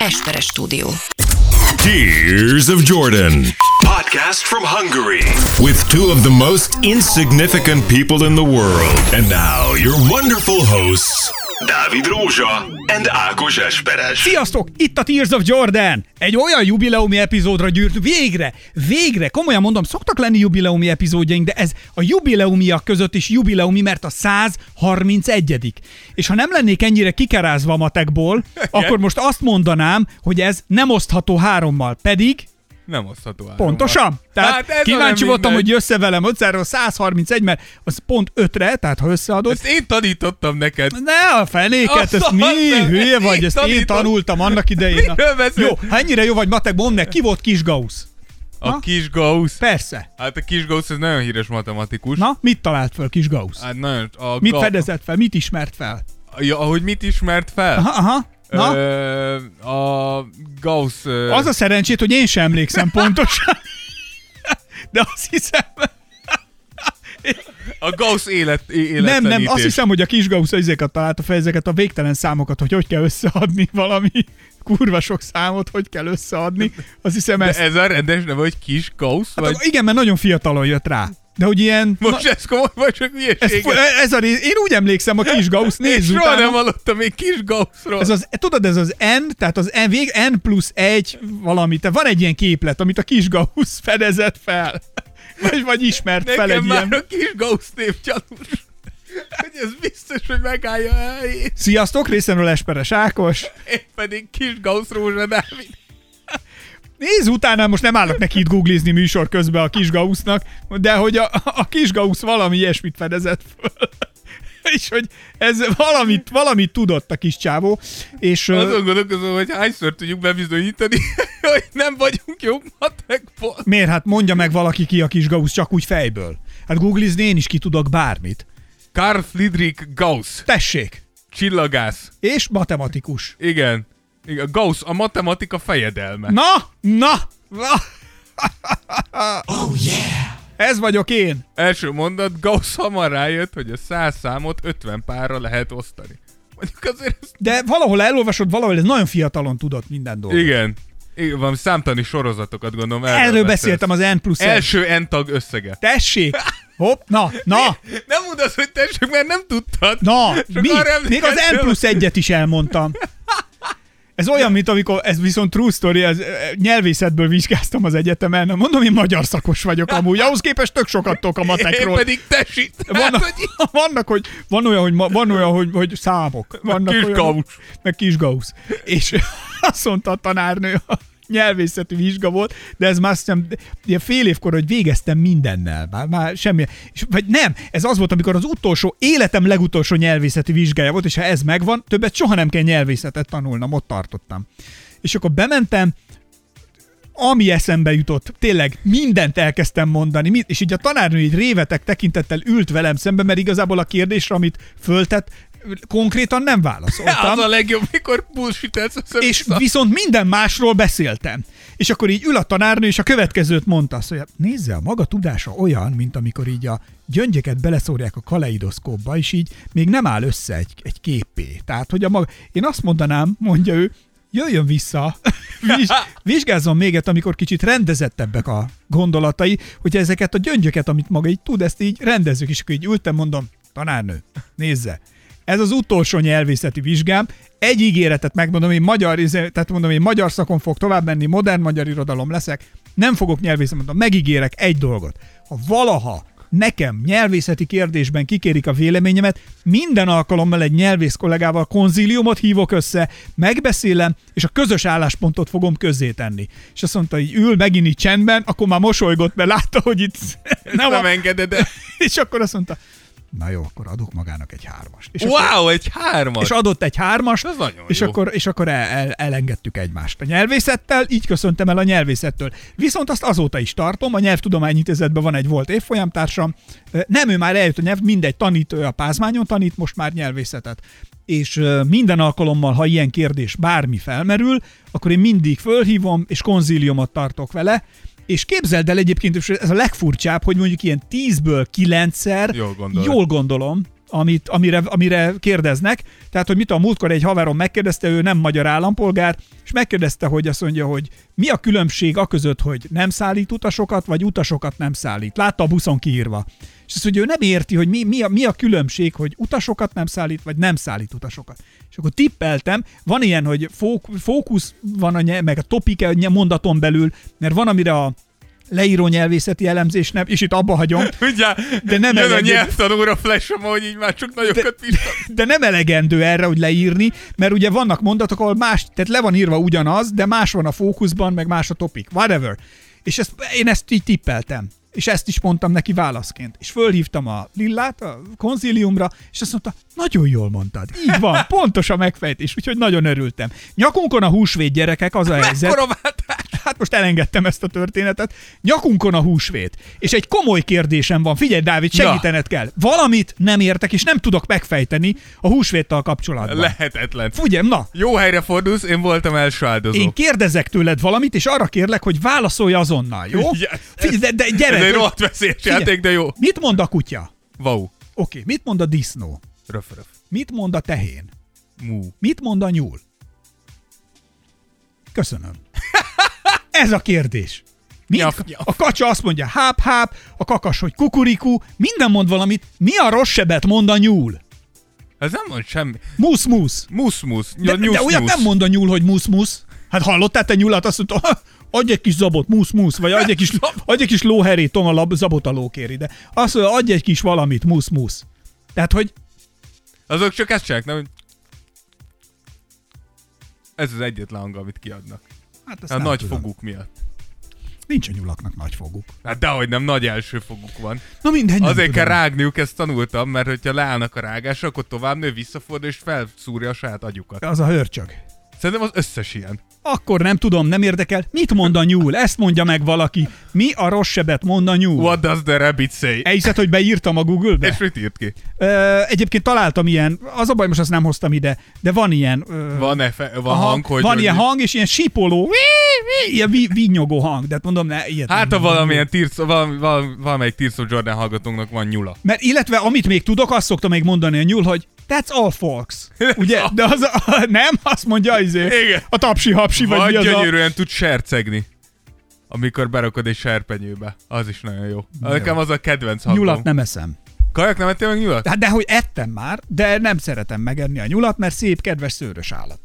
Esperes stúdió. Tears of Jordan. Podcast from Hungary. With two of the most insignificant people in the world. And now, your wonderful hosts, Dávid Rózsa and Ákos Esperes. Sziasztok! Itt a Tears of Jordan! Egy olyan jubileumi epizódra gyűrt. Végre! Végre! Komolyan mondom, szoktak lenni jubileumi epizódjaink, de ez a jubileumiak között is jubileumi, mert a 131 És ha nem lennék ennyire kikerázva a matekból, akkor most azt mondanám, hogy ez nem osztható hárommal. Pedig Nem osztható áron. Pontosan. Tehát Hát ez kíváncsi voltam, hogy jössz-e velem 5 131, mert az pont 5-re, tehát ha összeadod. Ezt én tanítottam neked. Ne a fenéket, Azt ezt mi nem, hülye én vagy, ezt én tanultam annak idején. Jó, ha ennyire jó vagy matek, mondd meg, ki volt kis Gauss? A Na? kis Gauss. Persze. Hát a kis Gauss ez nagyon híres matematikus. Na, mit talált fel kis Gauss? Hát nagyon, a Mit Ga- fedezett fel? Mit ismert fel? Ja, ahogy mit ismert fel? Aha, aha. Na, Ö, a Gauss... Ö, az a szerencsét, hogy én sem emlékszem pontosan. De azt hiszem, a Gauss élet, é- nem, nem, azt életlenítés. hiszem, hogy a kis Gauss ezeket találta fel, ezeket a végtelen számokat, hogy hogy kell összeadni valami kurva sok számot, hogy kell összeadni. Azt hiszem De ez... ez a rendes neve, hogy kis Gauss? Hát, Vagy... igen, mert nagyon fiatalon jött rá. De hogy ilyen... Most ez komoly, vagy csak Ez, hülyeség? ez a rész, én úgy emlékszem a kis Gauss, Én nézz soha utána. nem hallottam még kis Gaussról. Ez az, tudod, ez az N, tehát az N, vég, N plusz egy valami, tehát van egy ilyen képlet, amit a kis Gauss fedezett fel. Vagy, vagy ismert fel Nekem egy már ilyen. a kis Gauss név gyanús. Hogy ez biztos, hogy megállja a helyét. Sziasztok, részemről Esperes Ákos. Én pedig kis Gauss Rózsa Dávid. Nézz utána, most nem állok neki itt googlizni műsor közben a kis Gaussnak, de hogy a, a kis Gauss valami ilyesmit fedezett föl. És hogy ez valamit, valamit tudott a kis csávó, és Azon gondolkozom, hogy hányszor tudjuk bebizonyítani, hogy nem vagyunk jók matekból. miért hát mondja meg valaki ki a kis Gauss csak úgy fejből. Hát googlizni én is ki tudok bármit. Karl Friedrich Gauss, Tessék! csillagász. És matematikus. Igen. Igen, Gauss, a matematika fejedelme. Na, na, na. Oh yeah! Ez vagyok én. Első mondat, Gauss hamar rájött, hogy a száz számot 50 párra lehet osztani. Mondjuk azért ez... De valahol elolvasod, valahol ez nagyon fiatalon tudott minden dolgot. Igen. Igen, van számtani sorozatokat gondolom. erről Erről beszéltem az N plusz. Első N tag összege. Tessék! Hopp, na, na, Nem mondd azt, hogy tessék, mert nem tudtad. na, Csak mi? Még az N plusz egyet is elmondtam. Ez olyan, mint amikor, ez viszont true story, ez, eh, nyelvészetből vizsgáztam az egyetemen, mondom, én magyar szakos vagyok amúgy, ahhoz képest tök sokat tudok a Én matekról. pedig tesít. Vannak, hogy vannak, hogy van olyan, hogy, van olyan, hogy, hogy számok. Vannak kis olyan, Gauss. Meg kis Gauss. És azt mondta a tanárnő, nyelvészeti vizsga volt, de ez már azt hiszem, ilyen fél évkor, hogy végeztem mindennel. Már, már semmi. És, vagy nem, ez az volt, amikor az utolsó, életem legutolsó nyelvészeti vizsgája volt, és ha ez megvan, többet soha nem kell nyelvészetet tanulnom, ott tartottam. És akkor bementem, ami eszembe jutott, tényleg mindent elkezdtem mondani, és így a tanárnő így révetek tekintettel ült velem szembe, mert igazából a kérdésre, amit föltett, konkrétan nem válaszoltam. Az a legjobb, mikor bullshitelsz És viszont minden másról beszéltem. És akkor így ül a tanárnő, és a következőt mondta azt, hogy nézze, a maga tudása olyan, mint amikor így a gyöngyöket beleszórják a kaleidoszkópba, és így még nem áll össze egy, egy képé. Tehát, hogy a maga... Én azt mondanám, mondja ő, jöjjön vissza, Viz, vizsgázzon még egy, amikor kicsit rendezettebbek a gondolatai, hogy ezeket a gyöngyöket, amit maga így tud, ezt így rendezzük, és akkor így ültem, mondom, tanárnő, nézze, ez az utolsó nyelvészeti vizsgám. Egy ígéretet megmondom, én magyar, izé- tehát mondom, én magyar szakon fog tovább menni, modern magyar irodalom leszek, nem fogok nyelvészet, mondom, megígérek egy dolgot. Ha valaha nekem nyelvészeti kérdésben kikérik a véleményemet, minden alkalommal egy nyelvész kollégával konzíliumot hívok össze, megbeszélem, és a közös álláspontot fogom közzétenni. És azt mondta, hogy ül megint így csendben, akkor már mosolygott, mert látta, hogy itt nem, nem a... engeded. És akkor azt mondta, na jó, akkor adok magának egy hármast. És akkor, Wow, egy hármas. és adott egy hármast, Ez nagyon és jó. akkor, és akkor el, el, elengedtük egymást. A nyelvészettel így köszöntem el a nyelvészettől. Viszont azt azóta is tartom, a Nyelvtudományintézetben van egy volt évfolyamtársam, nem ő már eljött a nyelv, mindegy, tanít, ő a Pázmányon tanít most már nyelvészetet. És minden alkalommal, ha ilyen kérdés bármi felmerül, akkor én mindig fölhívom, és konzíliumot tartok vele, és képzeld el egyébként, és ez a legfurcsább, hogy mondjuk ilyen tízből kilencszer, Jól gondolod. jól gondolom, amit, amire, amire kérdeznek. Tehát, hogy mit a múltkor egy haverom megkérdezte, ő nem magyar állampolgár, és megkérdezte, hogy azt mondja, hogy mi a különbség a között, hogy nem szállít utasokat, vagy utasokat nem szállít. Látta a buszon kiírva. És azt mondja, ő nem érti, hogy mi, mi, a, mi a különbség, hogy utasokat nem szállít, vagy nem szállít utasokat. És akkor tippeltem, van ilyen, hogy fók, fókusz van, a nyelv, meg a topik a mondaton belül, mert van, amire a leíró nyelvészeti elemzés nem, és itt abba hagyom. Ugye, De nem jön a elegendő. nyelvtanúra flash hogy így már csak nagyokat pistat. De nem elegendő erre, hogy leírni, mert ugye vannak mondatok, ahol más, tehát le van írva ugyanaz, de más van a fókuszban, meg más a topik. Whatever. És ezt, én ezt így tippeltem. És ezt is mondtam neki válaszként. És fölhívtam a Lillát a konzíliumra, és azt mondta, nagyon jól mondtad. Így van, pontos a megfejtés, úgyhogy nagyon örültem. Nyakunkon a húsvét gyerekek, az a helyzet. Mekkora? Hát most elengedtem ezt a történetet. Nyakunkon a húsvét. És egy komoly kérdésem van. Figyelj, Dávid, segítened kell. Valamit nem értek, és nem tudok megfejteni a húsvéttal kapcsolatban. Lehetetlen. Figyelj, na, Jó helyre fordulsz, én voltam első áldozó. én kérdezek tőled valamit, és arra kérlek, hogy válaszolj azonnal, jó? Yes. Figyelj, de, de gyere. Ez egy rohadt veszélyes játék, de jó. Mit mond a kutya? Wow. Oké, mit mond a disznó? Röf, röf. Mit mond a tehén? Mú. Mit mond a nyúl? Köszönöm. Ez a kérdés. Mind, Nyaf, nyaf. A kacsa azt mondja háp-háp, a kakas, hogy kukuriku, minden mond valamit. Mi a rossz sebet mond a nyúl? Ez nem mond semmi. Musz-musz. Musz-musz. De, Nyusz, de olyat nem mond a nyúl, hogy musz-musz. Hát hallottál te nyulat, azt mondta, "Ah, adj egy kis zabot, musz-musz, vagy adj egy kis, adj egy kis lóherét, Tom a lab, zabot a lókéri, de azt mondja, adj egy kis valamit, musz-musz. Tehát, hogy Azok csak ezt csinálják, nem? Ez az egyetlen hang, amit kiadnak. Hát azt A nem nagy tudom. foguk miatt. Nincs a nyulaknak nagy foguk. Hát dehogy nem, nagy első foguk van. Na mindegy, Azért tudom. kell rágniuk, ezt tanultam, mert hogyha leállnak a rágásra, akkor tovább nő, visszafordul és felszúrja a saját agyukat. Az a hörcsög. Szerintem az összes ilyen. Akkor nem tudom, nem érdekel. Mit mond a nyúl? Ezt mondja meg valaki. Mi a rossz sebet mond a nyúl? What does the rabbit say? Elhiszed, hogy beírtam a Google-be? És mit írt ki? Ö, egyébként találtam ilyen, az a baj, most azt nem hoztam ide, de van ilyen... Ö, Van, efe, van aha, hang, hogy... van ilyen hang, és ilyen sípoló, ilyen vi, vinyogó hang, de hát mondom, ne, ilyet Hát, ha valamilyen val, valamelyik Tears of Jordan hallgatónknak van nyula. Mert illetve, amit még tudok, azt szokta még mondani a nyúl, hogy that's all folks. Ugye? De az a, nem, azt mondja izé, Igen. a tapsi-hapsi, vagy, Vagy mi az a... gyönyörűen tud sercegni. Amikor berakod egy serpenyőbe. Az is nagyon jó. Nekem az a kedvenc hangom. Nyulat nem eszem. Kajak nem ettél meg nyulat? Hát de hogy ettem már, de nem szeretem megenni a nyulat, mert szép, kedves, szőrös állat.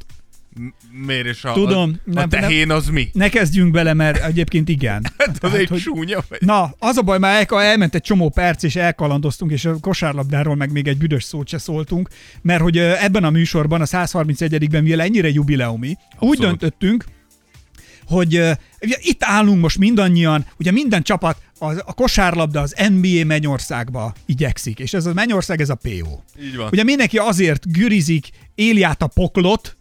Miért is a, Tudom, a, nem- a tehén az mi? Ne kezdjünk bele, mert egyébként igen. Hát az egy hogy- súnya vagy. Na, az a baj, már el, elment egy csomó perc, és elkalandoztunk, és a kosárlabdáról meg még egy büdös szót se szóltunk, mert hogy ebben a műsorban, a 131-ben, mivel ennyire jubileumi, úgy Abszolút. döntöttünk, hogy uh, itt állunk most mindannyian, ugye minden csapat, a, a kosárlabda az NBA Mennyországba igyekszik, és ez a Mennyország, ez a PO. Így van. Ugye mindenki azért gürizik, éli át a poklot,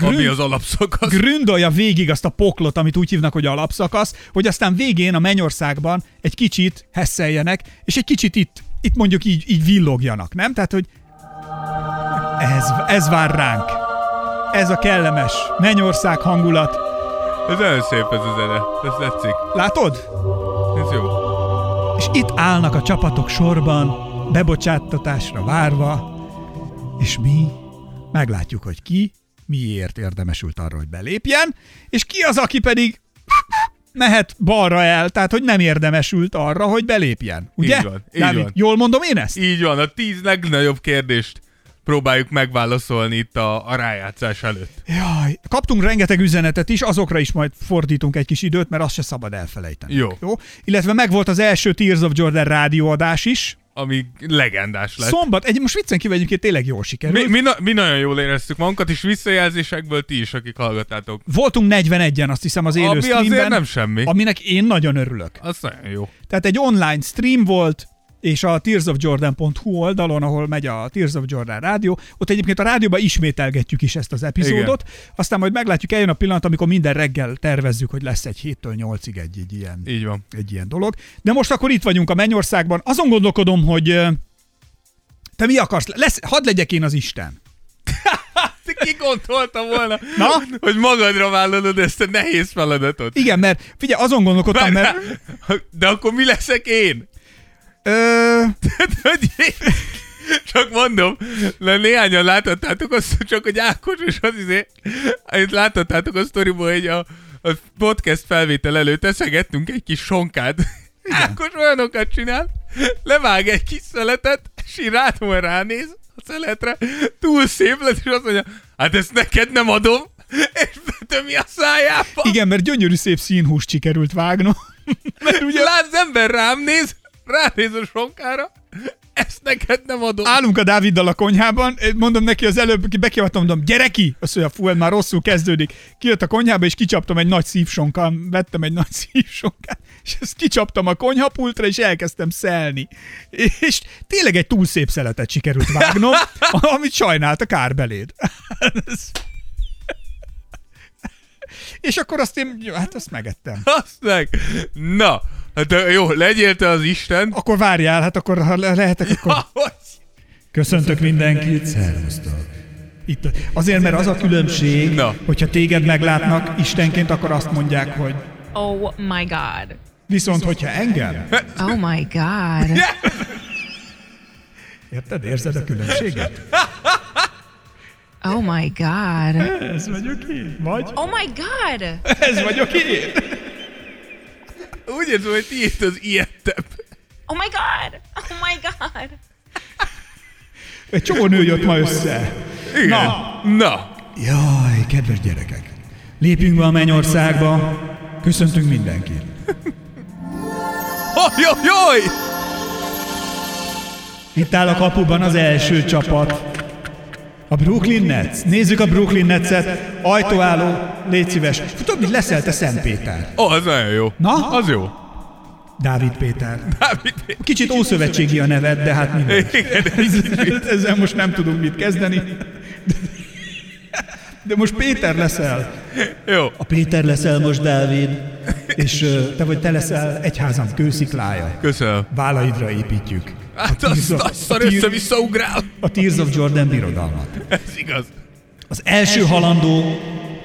Ami grün- az alapszakasz. gründolja végig azt a poklot, amit úgy hívnak, hogy alapszakasz, hogy aztán végén a mennyországban egy kicsit hesszeljenek, és egy kicsit itt, itt mondjuk így, így villogjanak, nem? Tehát, hogy ez, ez vár ránk. Ez a kellemes mennyország hangulat. Ez nagyon szép ez a zene. Ez tetszik. Látod? Ez jó. És itt állnak a csapatok sorban, bebocsáttatásra várva, és mi meglátjuk, hogy ki miért érdemesült arra, hogy belépjen, és ki az, aki pedig mehet balra el, tehát hogy nem érdemesült arra, hogy belépjen. Ugye? Így van, így Dávid, van. Jól mondom én ezt? Így van, a tíz legnagyobb kérdést próbáljuk megválaszolni itt a, a rájátszás előtt. Jaj, kaptunk rengeteg üzenetet is, azokra is majd fordítunk egy kis időt, mert azt se szabad elfelejteni. Jó. Jó? Illetve megvolt az első Tears of Jordan rádióadás is. Ami legendás lett. Szombat, egy most viccen kívül egyébként tényleg jól sikerült. Mi, mi, na, mi nagyon jól éreztük magunkat, és visszajelzésekből ti is, akik hallgatátok. Voltunk 41-en, azt hiszem, az élő Ami streamben. azért nem semmi. Aminek én nagyon örülök. Az nagyon jó. Tehát egy online stream volt, és a tearsofjordan.hu oldalon, ahol megy a Tears of Jordan rádió, ott egyébként a rádióban ismételgetjük is ezt az epizódot, Igen. aztán majd meglátjuk, eljön a pillanat, amikor minden reggel tervezzük, hogy lesz egy 7-től 8-ig egy, egy ilyen Így van. egy ilyen dolog. De most akkor itt vagyunk a Mennyországban. Azon gondolkodom, hogy te mi akarsz? Lesz, hadd legyek én az Isten. Te ki gondolta volna, Na? hogy magadra vállalod ezt a nehéz feladatot? Igen, mert figyelj, azon gondolkodtam, mert... De akkor mi leszek én? Ö, Csak mondom, le néhányan láthattátok azt, csak hogy Ákos és az izé, itt láthattátok a sztoriból, hogy a, a podcast felvétel előtt eszegettünk egy kis sonkát. Ákos olyanokat csinál, levág egy kis szeletet, és így rátom ránéz a szeletre, túl szép lett, és azt mondja, hát ezt neked nem adom, és betömi a szájába. Igen, mert gyönyörű szép színhús sikerült vágnom. Mert ugye lát, az ember rám néz, ránéz a sonkára, ezt neked nem adom. Állunk a Dáviddal a konyhában, mondom neki az előbb, ki bekívottam, mondom, gyere ki! Azt mondja, fú, már rosszul kezdődik. Kijött a konyhába, és kicsaptam egy nagy szívsonkát, vettem egy nagy szívsonkát, és ezt kicsaptam a konyhapultra, és elkezdtem szelni. És tényleg egy túl szép szeletet sikerült vágnom, amit sajnált a kárbeléd. és akkor azt én, hát azt megettem. Azt meg. Na, hát jó, legyél te az Isten. Akkor várjál, hát akkor ha le- lehetek, akkor... Ja, hogy? Köszöntök mindenkit, szervusztok. Itt, azért, mert az a különbség, Na. hogyha téged meglátnak Istenként, akkor azt mondják, hogy Oh my god. viszont, hogyha engem, Oh my god. érted, érzed a különbséget? Oh my god. Ez vagyok én, vagy? Oh my god. Ez vagyok én. Úgy érzem, hogy tiéd az ilyettebb. Oh my god. Oh my god. Egy csomó nő jött ma össze. Igen. Na. Na. Jaj, kedves gyerekek, lépjünk be a mennyországba, köszöntünk mindenkit. Oh, jó, jaj! Itt áll a kapuban az első csapat. A Brooklyn Nets. Nézzük a Brooklyn Netset. Ajtóálló, légy szíves. Tudod, mit leszel te Szentpéter? Oh, az nagyon jó. Na? Az jó. Dávid Péter. Dávid, Kicsit ószövetségi a neved, de hát mindegy. Ezzel most nem tudunk mit kezdeni. De most Péter leszel. jó. A Péter leszel most, Dávid. És te vagy te leszel egyházam kősziklája. Köszönöm. Vállaidra építjük. Hát Tears azt, azt a össze-vissza ugrál. A Tears of Jordan birodalmat. Ez igaz. Az első halandó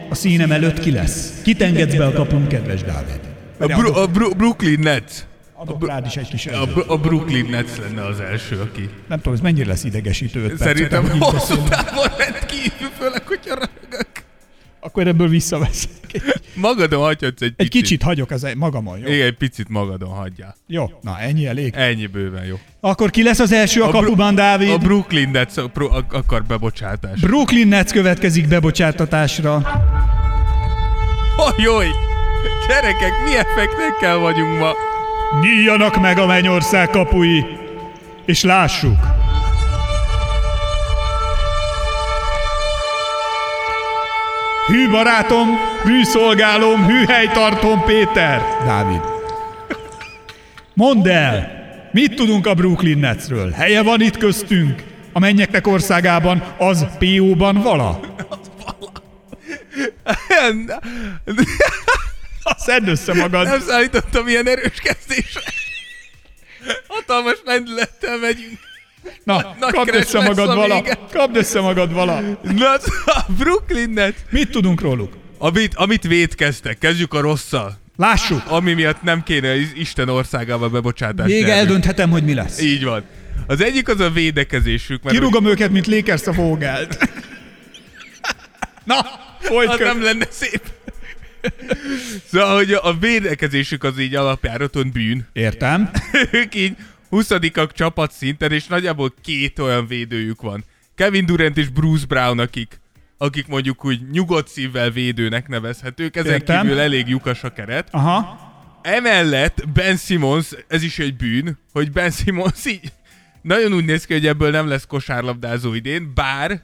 a színem előtt ki lesz. Kit engedsz be a kapun, kedves Dávid? A, Bru- a Bru- Brooklyn Nets. Adok rád is egy kis A. Bru- a Brooklyn Nets lenne az első, aki. Nem tudom, ez mennyire lesz idegesítő Szerintem hosszú távon rendkívül, főleg, hogyha rögök. Akkor ebből visszaveszek. Magadon hagyhatsz egy egy picit. kicsit hagyok az magamon, jó? Igen, egy picit magadon hagyjál. Jó, na ennyi elég. Ennyi bőven jó. Akkor ki lesz az első a, A kapuban, Dávid? A Brooklyn Nets akar bebocsátás. Brooklyn Nets következik bebocsátatásra. Oh, jaj! Gyerekek, mi effektekkel vagyunk ma? Nyíljanak meg a mennyország kapui, és lássuk. Hű barátom, hű szolgálom, hű helytartom Péter. Dávid. Mondd el, mit tudunk a Brooklyn Netsről? Helye van itt köztünk? A mennyeknek országában az PO-ban vala? Szedd össze magad. Nem számítottam ilyen erős kezdésre. Hatalmas lendülettel megyünk. Na, nagy kapd össze magad vala. vége. Kapd össze magad vala. Na, a Brooklyn Nets. Mit tudunk róluk? Amit, amit védkeztek, kezdjük a rosszal. Lássuk. Ami miatt nem kéne Is- Isten országába bebocsátást Még nyerni. eldönthetem, hogy mi lesz. Így van. Az egyik az a védekezésük, mert Kirúgom őket, mint Lakers a Vogelt. Na, az folyt nem lenne szép. Szóval, hogy a védekezésük az így alapjáraton bűn. Értem. ők így 20 csapat szinten, és nagyjából két olyan védőjük van. Kevin Durant és Bruce Brown, akik, akik mondjuk úgy nyugodt szívvel védőnek nevezhetők, ezen Értem. kívül elég lyukas a keret. Aha. Emellett Ben Simmons, ez is egy bűn, hogy Ben Simmons így nagyon úgy néz ki, hogy ebből nem lesz kosárlabdázó idén, bár,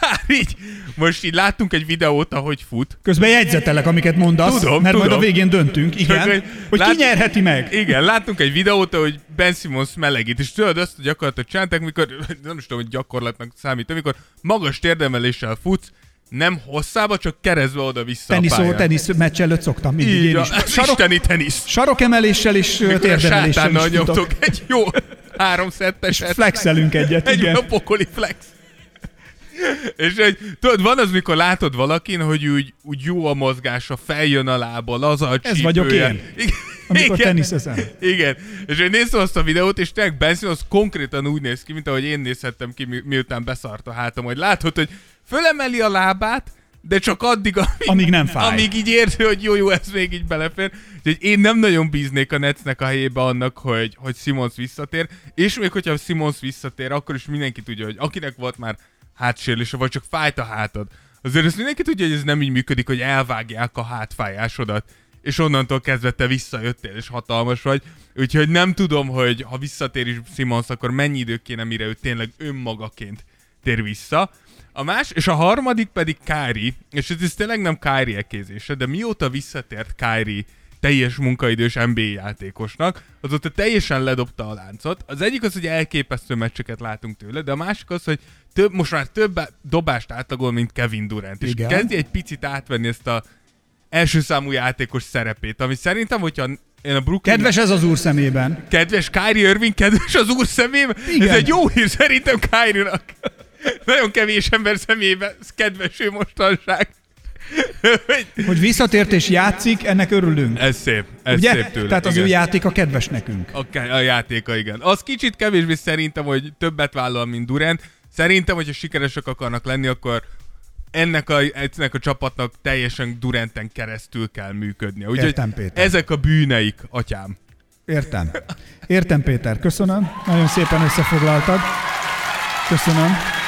bár így, most így láttunk egy videót, ahogy fut. Közben jegyzetelek, amiket mondasz, Tudom, mert majd tudom. a végén döntünk. Igen. hogy hogy lát- ki nyerheti meg? Igen, láttunk egy videót, hogy Ben Simmons melegít, és tudod azt, hogy gyakorlatilag csinálták, mikor, nem is tudom, hogy gyakorlatnak számít, amikor magas térdemeléssel futsz, nem hosszába, csak keresztbe oda-vissza a Teniszó, pályán. tenisz meccs előtt szoktam mindig Így, én a, is. ez Sarok, isteni tenisz. sarokemeléssel és a térdemeléssel is nyomtok egy jó három szetteset. Flexelünk egyet, Egy igen. olyan pokoli flex. És egy, tudod, van az, mikor látod valakin, hogy úgy, úgy jó a mozgása, feljön a lába, laza a Ez vagyok csípője. én. Igen, amikor Igen. teniszezem. Igen, és én néztem azt a videót, és tényleg Ben Simmons konkrétan úgy néz ki, mint ahogy én nézhettem ki, mi- miután beszart a hátam, hogy látod, hogy fölemeli a lábát, de csak addig, amíg, Amíg nem fáj. amíg így érzi, hogy jó, jó, ez még így belefér. Úgyhogy én nem nagyon bíznék a Netsnek a helyébe annak, hogy, hogy Simons visszatér, és még hogyha Simons visszatér, akkor is mindenki tudja, hogy akinek volt már hátsérülése, vagy csak fájt a hátad, azért ezt mindenki tudja, hogy ez nem így működik, hogy elvágják a hátfájásodat, és onnantól kezdve te visszajöttél, és hatalmas vagy. Úgyhogy nem tudom, hogy ha visszatér is Simons, akkor mennyi idő kéne, mire ő tényleg önmagaként tér vissza. A más, és a harmadik pedig Kári, és ez, ez tényleg nem Kári ekézése, de mióta visszatért Kári teljes munkaidős NBA játékosnak, azóta teljesen ledobta a láncot. Az egyik az, hogy elképesztő meccseket látunk tőle, de a másik az, hogy több, most már több dobást átlagol, mint Kevin Durant. És Igen. kezdi egy picit átvenni ezt a első számú játékos szerepét, ami szerintem, hogyha én a Brooklyn... Kedves ez az úr szemében. Kedves Kyrie Irving, kedves az úr szemében. Igen. Ez egy jó hír szerintem Kyrie-nak. Nagyon kevés ember szemébe kedves ő mostanság. Hogy- visszatért és játszik, ennek örülünk. ez szép, ez Ugye? szép tőle. Tehát az igen. ő játéka kedves nekünk. A, a játéka, igen. Az kicsit kevésbé szerintem, hogy többet vállal, mint Durant. Szerintem, hogyha sikeresek akarnak lenni, akkor ennek a, ennek a csapatnak teljesen Duranten keresztül kell működnie. Úgyhogy Értem, Péter. ezek a bűneik, atyám. Értem. Értem, Péter. Köszönöm. Nagyon szépen összefoglaltad. Köszönöm.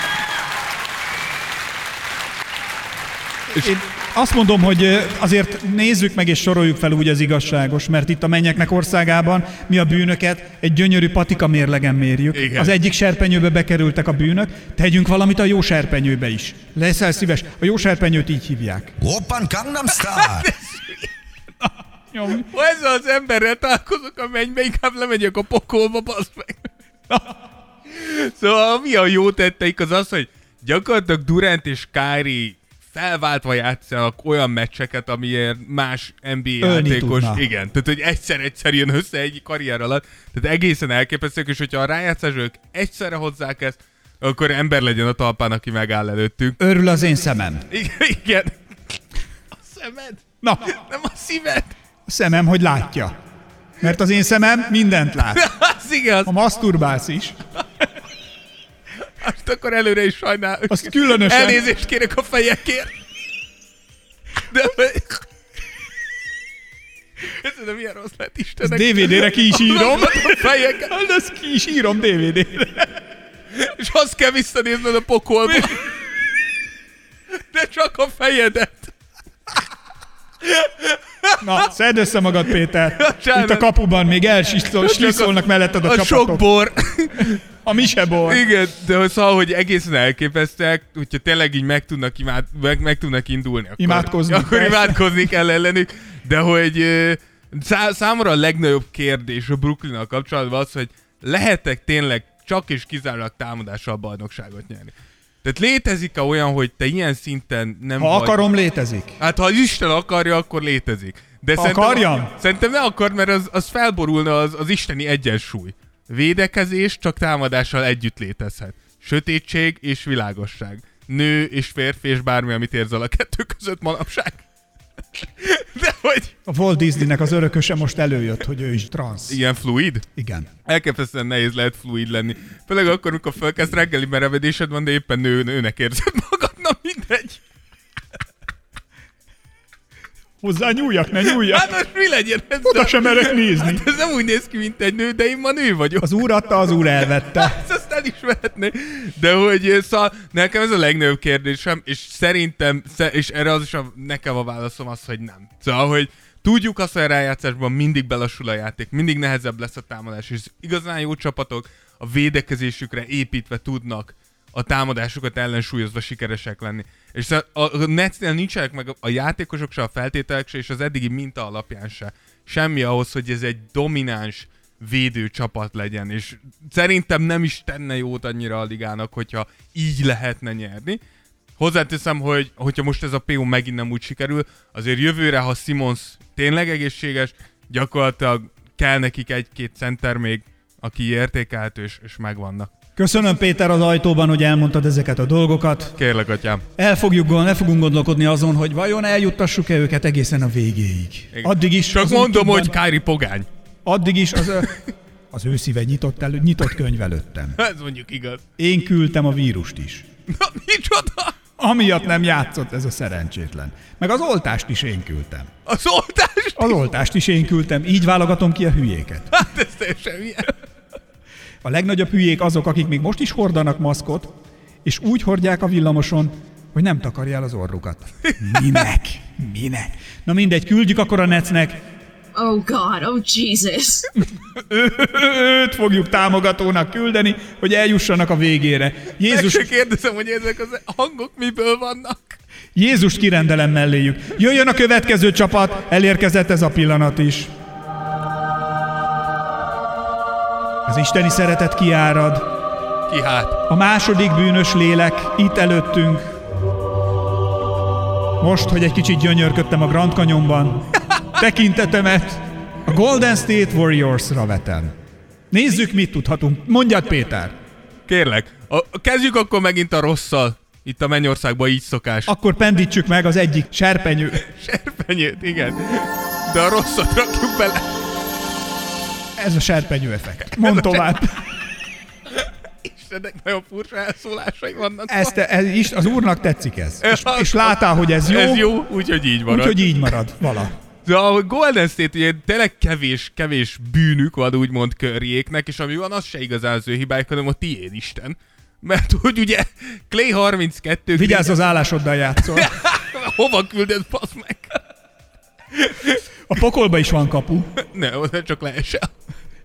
Én azt mondom, hogy azért nézzük meg és soroljuk fel úgy az igazságos, mert itt a mennyeknek országában mi a bűnöket egy gyönyörű patika mérlegen mérjük. Igen. Az egyik serpenyőbe bekerültek a bűnök, tegyünk valamit a jó serpenyőbe is. Leszel szíves, a jó serpenyőt így hívják. Oppan Gangnam Style. Jó. Ha ezzel az emberrel találkozok a mennybe, inkább lemegyek a pokolba, bazd meg. szóval mi a jó tetteik az az, hogy gyakorlatilag Durant és Kyrie felváltva játszanak olyan meccseket, amiért más NBA Ölni játékos, tudna. igen, tehát hogy egyszer-egyszer jön össze egy karrier alatt, tehát egészen elképesztők, és hogyha a rájátszás ők egyszerre hozzák ezt, akkor ember legyen a talpán, aki megáll előttük. Örül az én szemem. Igen, igen. A szemed, Na, nem a szíved. a szemem, hogy látja. Mert az én szemem mindent lát. Az igaz. Ha maszturbálsz is, Azt akkor előre is sajnál. azt különösen... Elnézést kérek a fejekért. De... Ez de milyen rossz lett Istennek. DVD-re ki is írom. A fejeket. Hát ezt ki is írom DVD-re. És azt kell visszanézned a pokolba. De csak a fejedet. Na, szedd össze magad, Péter. Bocsánat. Itt a kapuban még elsliszolnak melletted a, A csapatok. sok bor. A misebor. Igen, de szóval, hogy egészen elképesztek, hogyha tényleg így meg tudnak, imád, meg, meg tudnak indulni. Akkor, Imádkozni, Akkor persze. imádkozni kell ellenük, de hogy szá, számomra a legnagyobb kérdés a Brooklynnal kapcsolatban az, hogy lehetek tényleg csak és kizárólag támadással bajnokságot nyerni. Tehát létezik-e olyan, hogy te ilyen szinten nem Ha vagy... akarom, létezik. Hát ha Isten akarja, akkor létezik. De szerintem, Akarjam? Szerintem ne akar, mert az, az felborulna az, az isteni egyensúly. Védekezés csak támadással együtt létezhet. Sötétség és világosság. Nő és férfi és bármi, amit érzel a kettő között manapság. De hogy A Walt Disneynek az örököse most előjött, hogy ő is transz. ilyen fluid? Igen. Elképesztően nehéz lehet fluid lenni. Főleg akkor, amikor felkezd reggeli merevedésed van, de éppen nő, nőnek érzed magad, na mindegy. Hozzá nyúljak, ne nyúljak. Hát most mi legyen ez? Oda sem merek nézni. Hát ez nem úgy néz ki, mint egy nő, de én ma nő vagyok. Az úr adta, az úr elvette. Ezt azt elismerhetné. De hogy eh, szóval nekem ez a legnagyobb kérdésem, és szerintem, sze- és erre az is a, nekem a válaszom az, hogy nem. Szóval, hogy tudjuk azt, hogy a rájátszásban mindig belassul a játék, mindig nehezebb lesz a támadás, és igazán jó csapatok a védekezésükre építve tudnak a támadásukat ellensúlyozva sikeresek lenni. És a Netsnél nincsenek meg a játékosok se, a feltételek se, és az eddigi minta alapján se. Semmi ahhoz, hogy ez egy domináns védő csapat legyen, és szerintem nem is tenne jót annyira a ligának, hogyha így lehetne nyerni. Hozzáteszem, hogy hogyha most ez a PO megint nem úgy sikerül, azért jövőre, ha Simons tényleg egészséges, gyakorlatilag kell nekik egy-két center még, aki értékelhető, és, és megvannak. Köszönöm Péter az ajtóban, hogy elmondtad ezeket a dolgokat. Kérlek, atyám. El, fogjuk, el fogunk gondolkodni azon, hogy vajon eljuttassuk-e őket egészen a végéig. Addig is Csak mondom, hogy Kári pogány. Addig is az, az ő szíve nyitott, elő, nyitott könyv előttem. Ez mondjuk igaz. Én küldtem a vírust is. Na, micsoda? Amiatt nem játszott ez a szerencsétlen. Meg az oltást is én küldtem. Az oltást? Az oltást is én küldtem, így válogatom ki a hülyéket. Hát ez teljesen milyen. A legnagyobb hülyék azok, akik még most is hordanak maszkot, és úgy hordják a villamoson, hogy nem takarja el az orrukat. Minek? Minek? Na mindegy, küldjük akkor a necnek, Oh God, oh Jesus. őt fogjuk támogatónak küldeni, hogy eljussanak a végére. Meg Jézus, se kérdezem, hogy ezek az hangok miből vannak. Jézust kirendelem melléjük. Jöjjön a következő csapat, elérkezett ez a pillanat is. Az isteni szeretet kiárad, Ki hát? a második bűnös lélek itt előttünk. Most, hogy egy kicsit gyönyörködtem a Grand Canyonban, tekintetemet a Golden State Warriors-ra vetem. Nézzük, mit tudhatunk. Mondjad, Péter. Kérlek, a, kezdjük akkor megint a rosszal. Itt a Mennyországban így szokás. Akkor pendítsük meg az egyik serpenyő. serpenyőt, igen. De a rosszat rakjuk bele. Ez a serpenyő effekt. Mondd tovább. Istennek nagyon furcsa elszólásai vannak. Ezt, ez is, az úrnak tetszik ez. És, és látál, hogy ez jó, Ez jó, úgyhogy így marad. úgyhogy így marad. Vala. De a Golden State ugye tényleg kevés, kevés bűnük van úgymond körjéknek, és ami van, az se igazán az ő hibájuk, hanem a tiéd Isten. Mert hogy ugye Clay 32... Vigyázz az állásoddal játszol. Hova küldöd, basz meg? A pokolban is van kapu. Ne, oda csak leesel.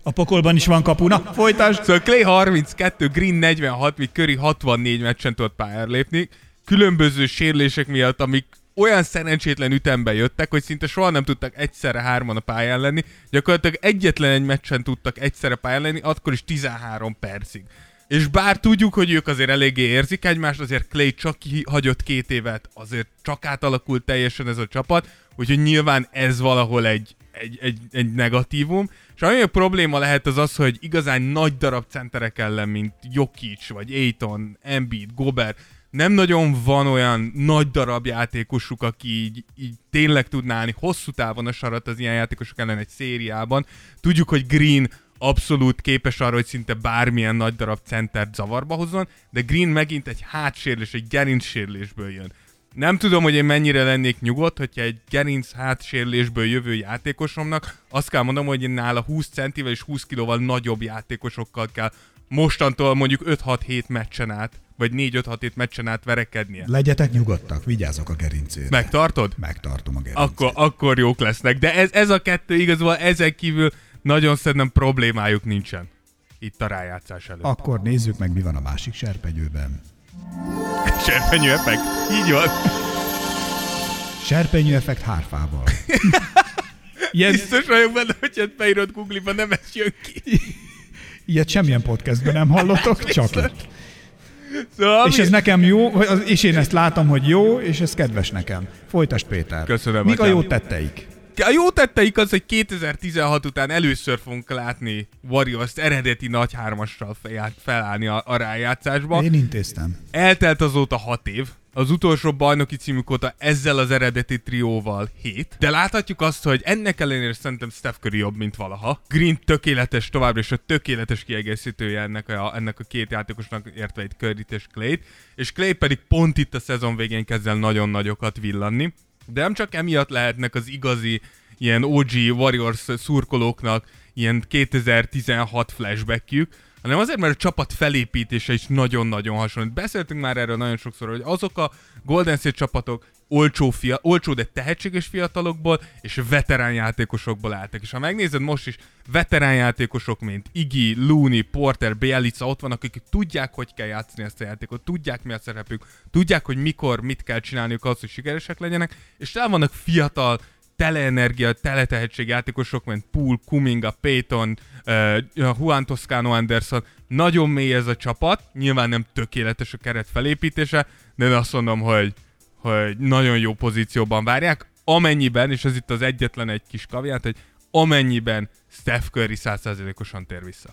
A pokolban is van kapu. Na, folytasd. Szóval Clay 32, Green 46, míg Curry 64 meccsen tudott pályára lépni. Különböző sérülések miatt, amik olyan szerencsétlen ütembe jöttek, hogy szinte soha nem tudtak egyszerre hárman a pályán lenni. Gyakorlatilag egyetlen egy meccsen tudtak egyszerre pályán lenni, akkor is 13 percig. És bár tudjuk, hogy ők azért eléggé érzik egymást, azért Clay csak hagyott két évet, azért csak átalakult teljesen ez a csapat, úgyhogy nyilván ez valahol egy, egy, egy, egy negatívum. És ami a probléma lehet az az, hogy igazán nagy darab centerek ellen, mint Jokic, vagy Aiton, Embiid, Gobert, nem nagyon van olyan nagy darab játékosuk, aki így, így tényleg tudná állni hosszú távon a sarat az ilyen játékosok ellen egy szériában. Tudjuk, hogy Green abszolút képes arra, hogy szinte bármilyen nagy darab centert zavarba hozzon, de Green megint egy hátsérülés, egy gerincsérülésből jön. Nem tudom, hogy én mennyire lennék nyugodt, hogyha egy gerinc hátsérülésből jövő játékosomnak azt kell mondanom, hogy én nála 20 centivel és 20 kilóval nagyobb játékosokkal kell mostantól mondjuk 5-6-7 meccsen át, vagy 4-5-6-7 meccsen át verekednie. Legyetek nyugodtak, vigyázzak a gerincére. Megtartod? Megtartom a gerincét. Akkor, akkor jók lesznek. De ez, ez a kettő igazából ezek kívül nagyon szerintem problémájuk nincsen. Itt a rájátszás előtt. Akkor nézzük meg, mi van a másik serpenyőben. Serpenyő effekt. Így van. Serpenyő effekt hárfával. Ilyen, Biztos vagyok benne, hogy ezt beírod Google-ba, nem ez jön ki. ilyet semmilyen podcastben nem hallottok, csak itt. Szóval, És ez nekem jó, és én ezt látom, hogy jó, és ez kedves nekem. Folytasd, Péter. Köszönöm, Mik a jó tetteik? A jó tetteik az, hogy 2016 után először fogunk látni Warriors eredeti nagy hármassal fel- felállni a, a rájátszásba. Én intéztem. Eltelt azóta 6 év, az utolsó bajnoki címük óta ezzel az eredeti trióval 7, de láthatjuk azt, hogy ennek ellenére szerintem Steph Curry jobb, mint valaha. Green tökéletes továbbra is a tökéletes kiegészítője ennek a, ennek a két játékosnak, értve egy curry és Clay-t, és Clay pedig pont itt a szezon végén kezd el nagyon nagyokat villanni. De nem csak emiatt lehetnek az igazi ilyen OG Warriors szurkolóknak ilyen 2016 flashbackjük, hanem azért, mert a csapat felépítése is nagyon-nagyon hasonlít. Beszéltünk már erről nagyon sokszor, hogy azok a Golden State csapatok olcsó, fia, olcsó, de tehetséges fiatalokból és veterán játékosokból álltak. És ha megnézed most is, veterán játékosok, mint Iggy, Looney, Porter, Bielica ott vannak, akik tudják, hogy kell játszani ezt a játékot, tudják mi a szerepük, tudják, hogy mikor, mit kell csinálniuk ahhoz, hogy sikeresek legyenek, és el vannak fiatal, tele energia, tele tehetség játékosok, mint Poole, Kuminga, Payton, uh, Juan Toscano Anderson. Nagyon mély ez a csapat, nyilván nem tökéletes a keret felépítése, de én azt mondom, hogy, hogy nagyon jó pozícióban várják, amennyiben, és ez itt az egyetlen egy kis kaviát, hogy amennyiben Steph Curry 100%-osan tér vissza.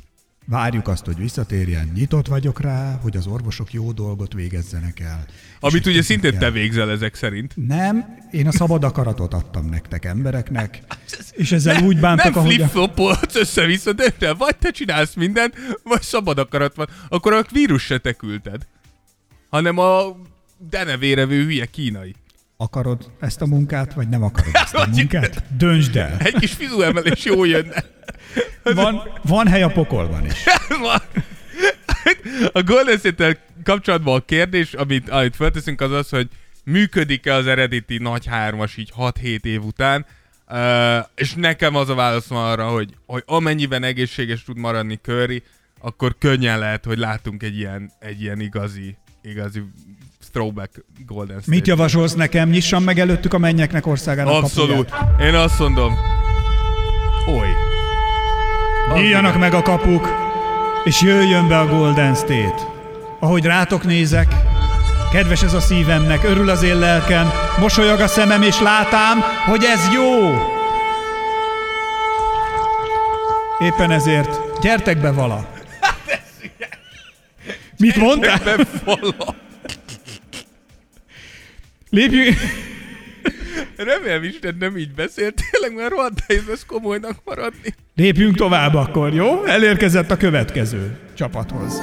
Várjuk azt, hogy visszatérjen. Nyitott vagyok rá, hogy az orvosok jó dolgot végezzenek el. Amit ugye szintén tudni te végzel ezek szerint. Nem, én a szabad akaratot adtam nektek embereknek, és ezzel úgy bántak, nem ahogy... A... flip-flopolsz össze-vissza, de te vagy te csinálsz mindent, vagy szabad akarat van. Akkor a vírus se te küldted. Hanem a denevérevő hülye kínai. Akarod ezt a munkát, vagy nem akarod ezt a munkát? Döntsd el. Egy kis fizuemelés jó jönne. Van, van hely a pokolban is. Van. A Golden state kapcsolatban a kérdés, amit, amit felteszünk, az az, hogy működik-e az eredeti nagy hármas így 6-7 év után, uh, és nekem az a válaszom arra, hogy, hogy amennyiben egészséges tud maradni Curry, akkor könnyen lehet, hogy látunk egy ilyen, egy ilyen igazi, igazi throwback Golden State. Mit javasolsz nekem? Nyissam meg előttük a mennyeknek országának Abszolút. kapuját. Én azt mondom. Oly. Nyíljanak meg a kapuk, és jöjjön be a Golden State. Ahogy rátok nézek, kedves ez a szívemnek, örül az én lelkem, mosolyog a szemem, és látám, hogy ez jó. Éppen ezért, gyertek be vala. Mit mondtál? Bevala. Lépjünk. Remélem Isten nem így beszélt, tényleg már rohadt nehéz lesz komolynak maradni. Lépjünk tovább akkor, jó? Elérkezett a következő csapathoz.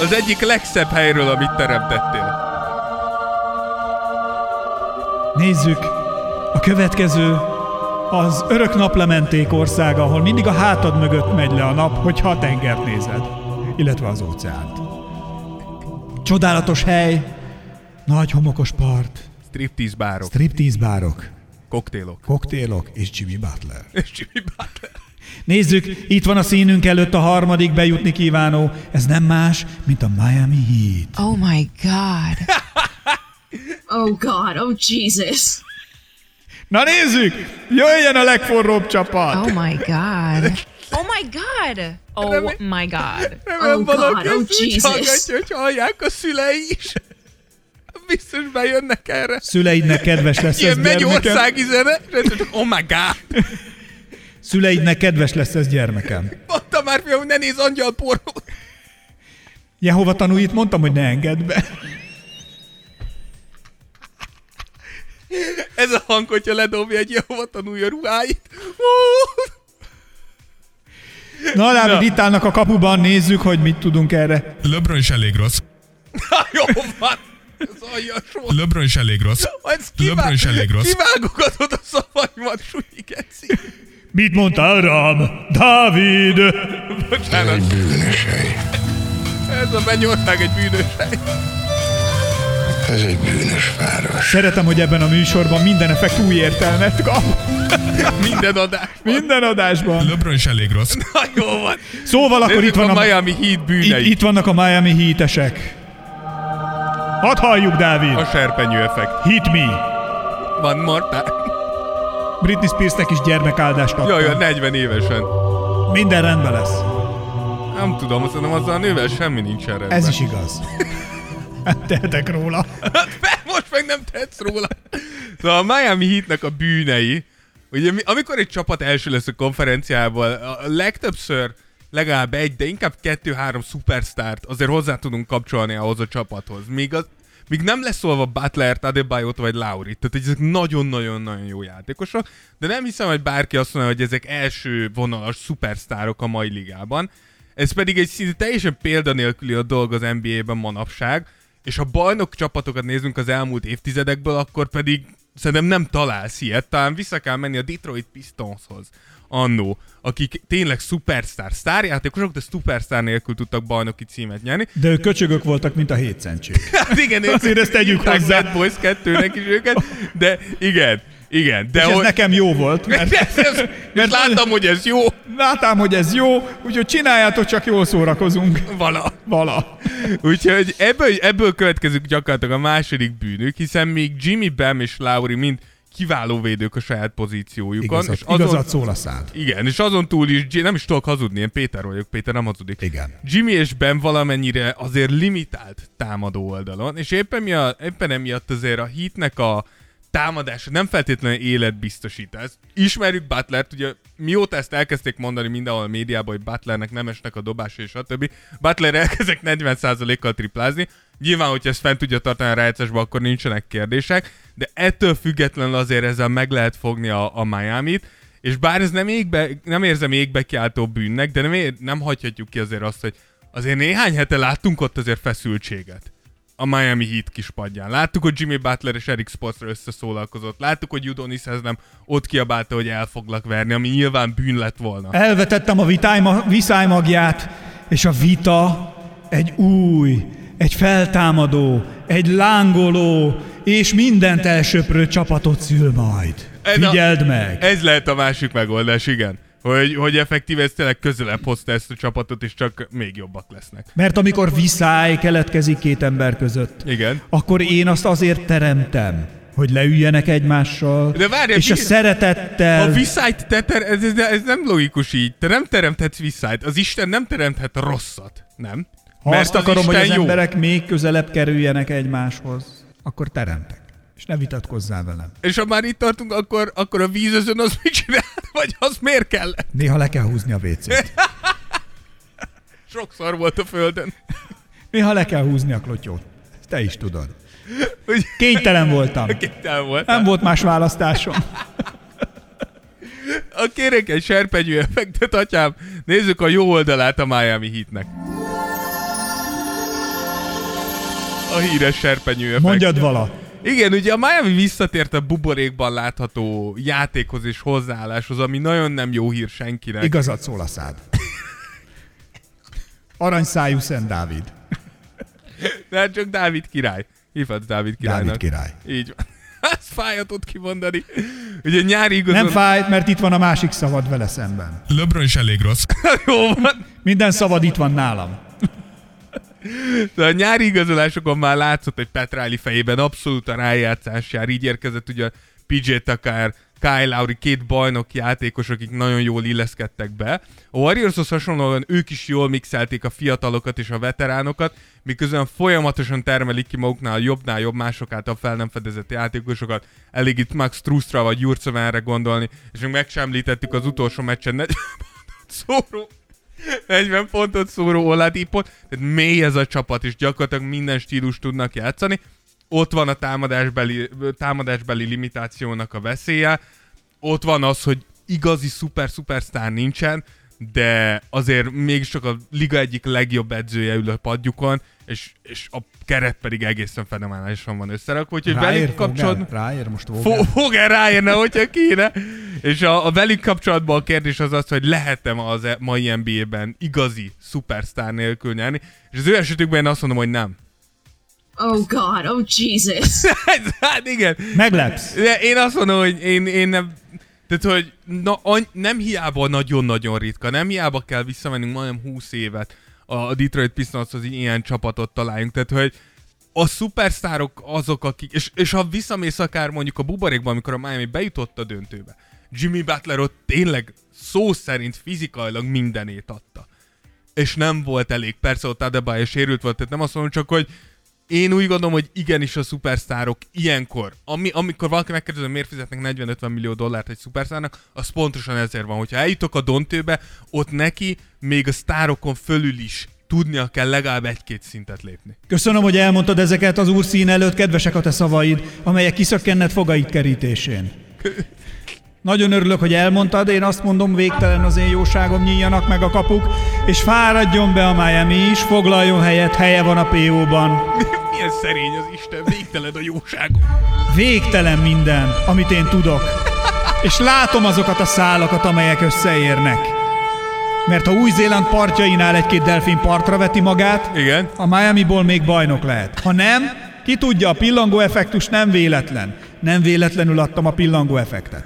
Az egyik legszebb helyről, amit teremtettél. Nézzük, a következő az örök naplementék országa, ahol mindig a hátad mögött megy le a nap, hogyha a tengert nézed, illetve az óceánt. Csodálatos hely, nagy homokos part, Striptease bárok, striptease bárok, koktélok. koktélok és Jimmy Butler. És Jimmy Butler. Nézzük, itt van a színünk előtt a harmadik bejutni kívánó. Ez nem más, mint a Miami Heat. Oh my god. Oh god, oh Jesus. Na nézzük! Jöjjön a legforróbb csapat! Oh my god. Oh my god. Oh my god. Remélem Oh valaki God, oh ezt úgy Jesus. hallgatja, hogy hallják a szülei is. Biztos bejönnek erre. Szüleidnek kedves lesz Ilyen ez gyermekem. mennyországi zene, és azt mondjuk, oh my god. Szüleidnek kedves lesz ez gyermekem. Mondta már, fiam, hogy ne nézz angyal pornót. Jehova tanúit mondtam, hogy ne engedd be. Ez a hang, hogyha ledobja egy Jehova tanulja ruháit. Hú. Na, Dávid, itt állnak a kapuban, nézzük, hogy mit tudunk erre. LeBron is elég rossz. Jó van. Ez. LeBron is elég rossz. Ez LeBron is elég rossz. Kivágogatod a szavaimat, súlyi geci. Mit mondtál rám, Dávid? Bocsánat. bűnös hely. Ez a mennyország egy bűnös hely. Ez egy bűnös város. Szeretem, hogy ebben a műsorban minden effekt új értelmet kap. Minden adás. Minden adásban. LeBron is elég rossz. Na jó van. Szóval akkor itt van a a, Miami Heat itt, bűnei. itt vannak a Miami Heatesek. Hadd halljuk, Dávid. A serpenyő effekt. Hit me. Van mortál. Britney Spearsnek is gyermekáldást adtam. Jaj, jaj, 40 évesen. Minden rendben lesz. Nem tudom, szerintem azzal a nővel semmi nincs rendben. Ez is igaz. Nem tehetek róla. Fel, most meg nem tetsz róla. Szóval a Miami Heatnek a bűnei, ugye mi- amikor egy csapat első lesz a konferenciából, a legtöbbször legalább egy, de inkább kettő-három szupersztárt azért hozzá tudunk kapcsolni ahhoz a csapathoz. Még, az, még nem lesz szólva Butlert, Adebayot vagy Laurit, tehát ezek nagyon-nagyon-nagyon jó játékosok, de nem hiszem, hogy bárki azt mondja, hogy ezek első vonalas szupersztárok a mai ligában. Ez pedig egy szinte teljesen példanélküli a dolog az NBA-ben manapság, és ha bajnok csapatokat nézünk az elmúlt évtizedekből, akkor pedig szerintem nem találsz ilyet. Talán vissza kell menni a Detroit Pistonshoz annó, akik tényleg szupersztár, sztárjátékosok, de szupersztár nélkül tudtak bajnoki címet nyerni. De ők köcsögök voltak, mint a hétszentség. Hát igen, ők Azért ezt tegyük hozzá. Bad Boys 2-nek is őket, de igen, igen. De És ez hogy... nekem jó volt, mert Ez, ez, mert láttam, hogy ez jó, látám, hogy ez jó, úgyhogy csináljátok, csak jól szórakozunk. vala. Vala. Úgyhogy ebből, ebből következik gyakorlatilag a második bűnük, hiszen még Jimmy Bam és Lauri mind kiváló védők a saját pozíciójukon. Igazat, és azon, igazat szól a szád. Igen, és azon túl is, nem is tudok hazudni, én Péter vagyok, Péter nem hazudik. Igen. Jimmy és Ben valamennyire azért limitált támadó oldalon, és éppen, miatt, éppen emiatt azért a hitnek a támadás nem feltétlenül életbiztosítás. Ismerjük Butlert, ugye mióta ezt elkezdték mondani mindenhol a médiában, hogy Butlernek nem esnek a dobás és a többi, Butler elkezdek 40%-kal triplázni. Nyilván, hogyha ezt fent tudja tartani a rájátszásba, akkor nincsenek kérdések, de ettől függetlenül azért ezzel meg lehet fogni a, a Miami-t, és bár ez nem, égbe, nem érzem égbe kiáltó bűnnek, de nem, ér, nem hagyhatjuk ki azért azt, hogy azért néhány hete láttunk ott azért feszültséget a Miami Heat kispadján. Láttuk, hogy Jimmy Butler és Eric Spoelstra összeszólalkozott. Láttuk, hogy Udonis nem ott kiabálta, hogy el foglak verni, ami nyilván bűn lett volna. Elvetettem a vitályma, viszálymagját, és a vita egy új, egy feltámadó, egy lángoló, és mindent elsöprő csapatot szül majd. Figyeld meg! Ez lehet a másik megoldás, igen. Hogy, hogy effektíve ez tényleg közelebb hozta ezt a csapatot, és csak még jobbak lesznek. Mert amikor viszály keletkezik két ember között, Igen. akkor én azt azért teremtem, hogy leüljenek egymással, De várjál, és a mi- szeretettel... A viszályt te ter- ez, ez, ez, nem logikus így. Te nem teremthetsz viszályt. Az Isten nem teremthet rosszat. Nem. Ha azt akarom, hogy az Isten jó. emberek még közelebb kerüljenek egymáshoz, akkor teremtek. És ne vitatkozzál velem. És ha már itt tartunk, akkor, akkor a vízözön az mit csinál? Vagy az miért kell? Néha le kell húzni a WC-t. Sokszor volt a földön. Néha le kell húzni a klotyót. Ezt te is tudod. Kénytelen voltam. kétel volt. Nem volt más választásom. A kérek egy serpenyő effektet, atyám. Nézzük a jó oldalát a Miami Heatnek. A híres serpenyő effekt. Mondjad vala. Igen, ugye a Miami visszatért a buborékban látható játékhoz és hozzáálláshoz, ami nagyon nem jó hír senkinek. Igazad szól a szád. Aranyszájú Szent Dávid. De hát csak Dávid király. Hívhatsz Dávid királynak. Dávid király. Így van. Ez fájat tud kimondani. Ugye nyári igazol... Nem fájt, mert itt van a másik szavad vele szemben. LeBron is elég rossz. Jó van. Minden szavad itt van nálam. De a nyári igazolásokon már látszott, hogy Petráli fejében abszolút a rájátszás jár. Így érkezett ugye PJ Tucker, Kyle Lowry, két bajnok játékos, akik nagyon jól illeszkedtek be. A Warriorshoz hasonlóan ők is jól mixelték a fiatalokat és a veteránokat, miközben folyamatosan termelik ki maguknál jobbnál jobb mások által fel nem fedezett játékosokat. Elég itt Max Trustra vagy Jurcevenre gondolni, és még meg sem említettük az utolsó meccsen 40 pontot szóró 40 pontot szóró Oladipot, tehát mély ez a csapat, és gyakorlatilag minden stílus tudnak játszani. Ott van a támadásbeli, támadásbeli limitációnak a veszélye, ott van az, hogy igazi szuper-szupersztár nincsen, de azért mégiscsak a liga egyik legjobb edzője ül a padjukon, és, és a keret pedig egészen fenomenálisan van összerakva, úgyhogy velük kapcsolatban... Vogel? Ráér most Vogel? -e ráérne, hogyha kéne? És a, a velük kapcsolatban a kérdés az az, hogy lehet-e ma az e- mai NBA-ben igazi szupersztár nélkül nyerni, és az ő esetükben én azt mondom, hogy nem. Oh god, oh Jesus. hát igen. Meglepsz. De én azt mondom, hogy én, én nem... Tehát, hogy na, any, nem hiába nagyon-nagyon ritka, nem hiába kell visszamennünk majdnem 20 évet a Detroit Pistonshoz, ilyen csapatot találjunk. Tehát, hogy a szupersztárok azok, akik, és, és ha visszamész akár mondjuk a buborékban, amikor a Miami bejutott a döntőbe, Jimmy Butler ott tényleg szó szerint fizikailag mindenét adta. És nem volt elég, persze ott Adebayo sérült volt, tehát nem azt mondom csak, hogy én úgy gondolom, hogy igenis a szupersztárok ilyenkor, ami, amikor valaki megkérdezi, miért fizetnek 40-50 millió dollárt egy szupersztárnak, az pontosan ezért van. Hogyha eljutok a döntőbe, ott neki még a sztárokon fölül is tudnia kell legalább egy-két szintet lépni. Köszönöm, hogy elmondtad ezeket az úr szín előtt, kedvesek a te szavaid, amelyek kiszökkenned fogaid kerítésén. Nagyon örülök, hogy elmondtad, én azt mondom, végtelen az én jóságom, nyíljanak meg a kapuk, és fáradjon be a Miami is, foglaljon helyet, helye van a PO-ban. Milyen szerény az Isten, végtelen a jóságom. Végtelen minden, amit én tudok. És látom azokat a szálakat, amelyek összeérnek. Mert ha Új-Zéland partjainál egy-két delfin partra veti magát, Igen. a Miami-ból még bajnok lehet. Ha nem, ki tudja, a pillangó effektus nem véletlen. Nem véletlenül adtam a pillangó effektet.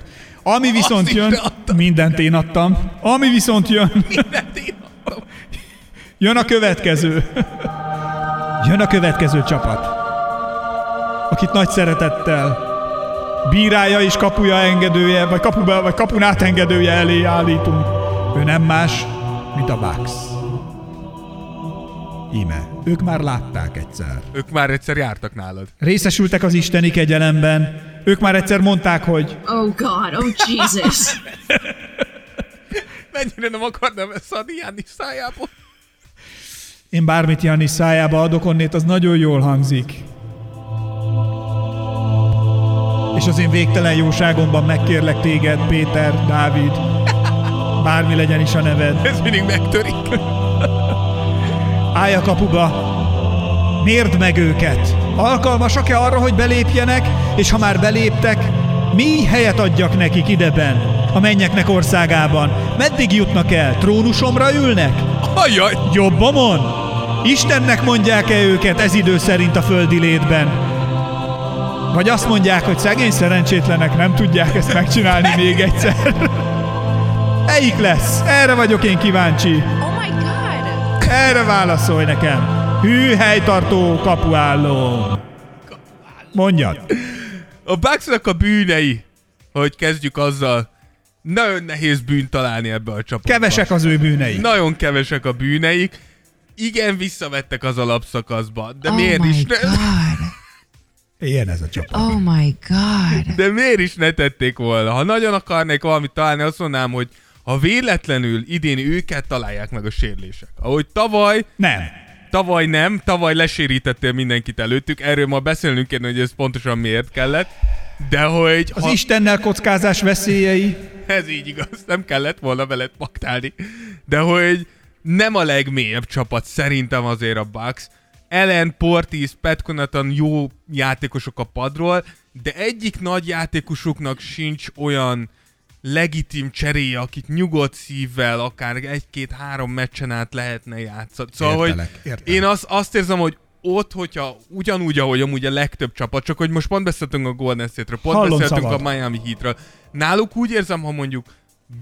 Ami viszont is jön, mindent én adtam. Ami viszont jön, Mindent én adtam. jön a következő. Jön a következő csapat. Akit nagy szeretettel bírája és kapuja engedője, vagy, kapuba, vagy kapun átengedője elé állítunk. Ő nem más, mint a Bucks. Íme, ők már látták egyszer. Ők már egyszer jártak nálad. Részesültek az isteni kegyelemben, Ők már egyszer mondták, hogy Oh God, oh Jesus. Mennyire nem akarnám ezt adni János szájából. én bármit Janni szájába adok onnét, az nagyon jól hangzik. És az én végtelen jóságomban megkérlek téged, Péter, Dávid, bármi legyen is a neved. Ez mindig megtörik. Állj a kapuba! Mérd meg őket! Alkalmasak-e arra, hogy belépjenek, és ha már beléptek, mi helyet adjak nekik ideben, a mennyeknek országában? Meddig jutnak el? Trónusomra ülnek? Ajaj! Jobbomon? Istennek mondják-e őket ez idő szerint a földi létben? Vagy azt mondják, hogy szegény szerencsétlenek nem tudják ezt megcsinálni még egyszer? Melyik lesz? Erre vagyok én kíváncsi. Erre válaszolj nekem. Hű helytartó kapuálló. Mondjad. A Bucksnak a bűnei, hogy kezdjük azzal, nagyon nehéz bűnt találni ebbe a csapatba. Kevesek az ő bűnei. Nagyon kevesek a bűneik. Igen, visszavettek az alapszakaszba, de oh miért my is ne, god. Ilyen ez a csapat. Oh my god. de miért is ne tették volna? Ha nagyon akarnék valamit találni, azt mondanám, hogy ha véletlenül idén őket találják meg a sérlések. Ahogy tavaly, Nem. tavaly nem, tavaly lesérítettél mindenkit előttük, erről ma beszélnünk kéne, hogy ez pontosan miért kellett, de hogy Az Istennel kockázás veszélyei. Ez így igaz, nem kellett volna veled paktálni. De hogy nem a legmélyebb csapat szerintem azért a Bucks. Ellen, Portis, Pat Connaughton jó játékosok a padról, de egyik nagy játékosuknak sincs olyan legitim cseréje, akit nyugodt szívvel, akár egy-két-három meccsen át lehetne játszani. Szóval, Értelek, hogy értelek. én azt, azt érzem, hogy ott, hogyha ugyanúgy, ahogy amúgy a legtöbb csapat, csak hogy most pont beszéltünk a Golden State-ről, pont Hallom beszéltünk szabad. a Miami Heatről. Náluk úgy érzem, ha mondjuk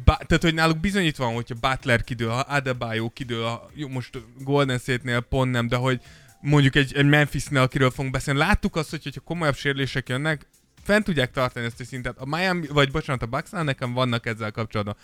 Ba- tehát, hogy náluk bizonyítva van, hogyha Butler kidől, ha Adebayo kidől, ha, jó, most Golden State-nél pont nem, de hogy mondjuk egy, egy Memphis-nél, akiről fogunk beszélni, láttuk azt, hogy hogyha komolyabb sérülések jönnek, fent tudják tartani ezt a szintet. A Miami, vagy bocsánat, a Bucksnál nekem vannak ezzel kapcsolatban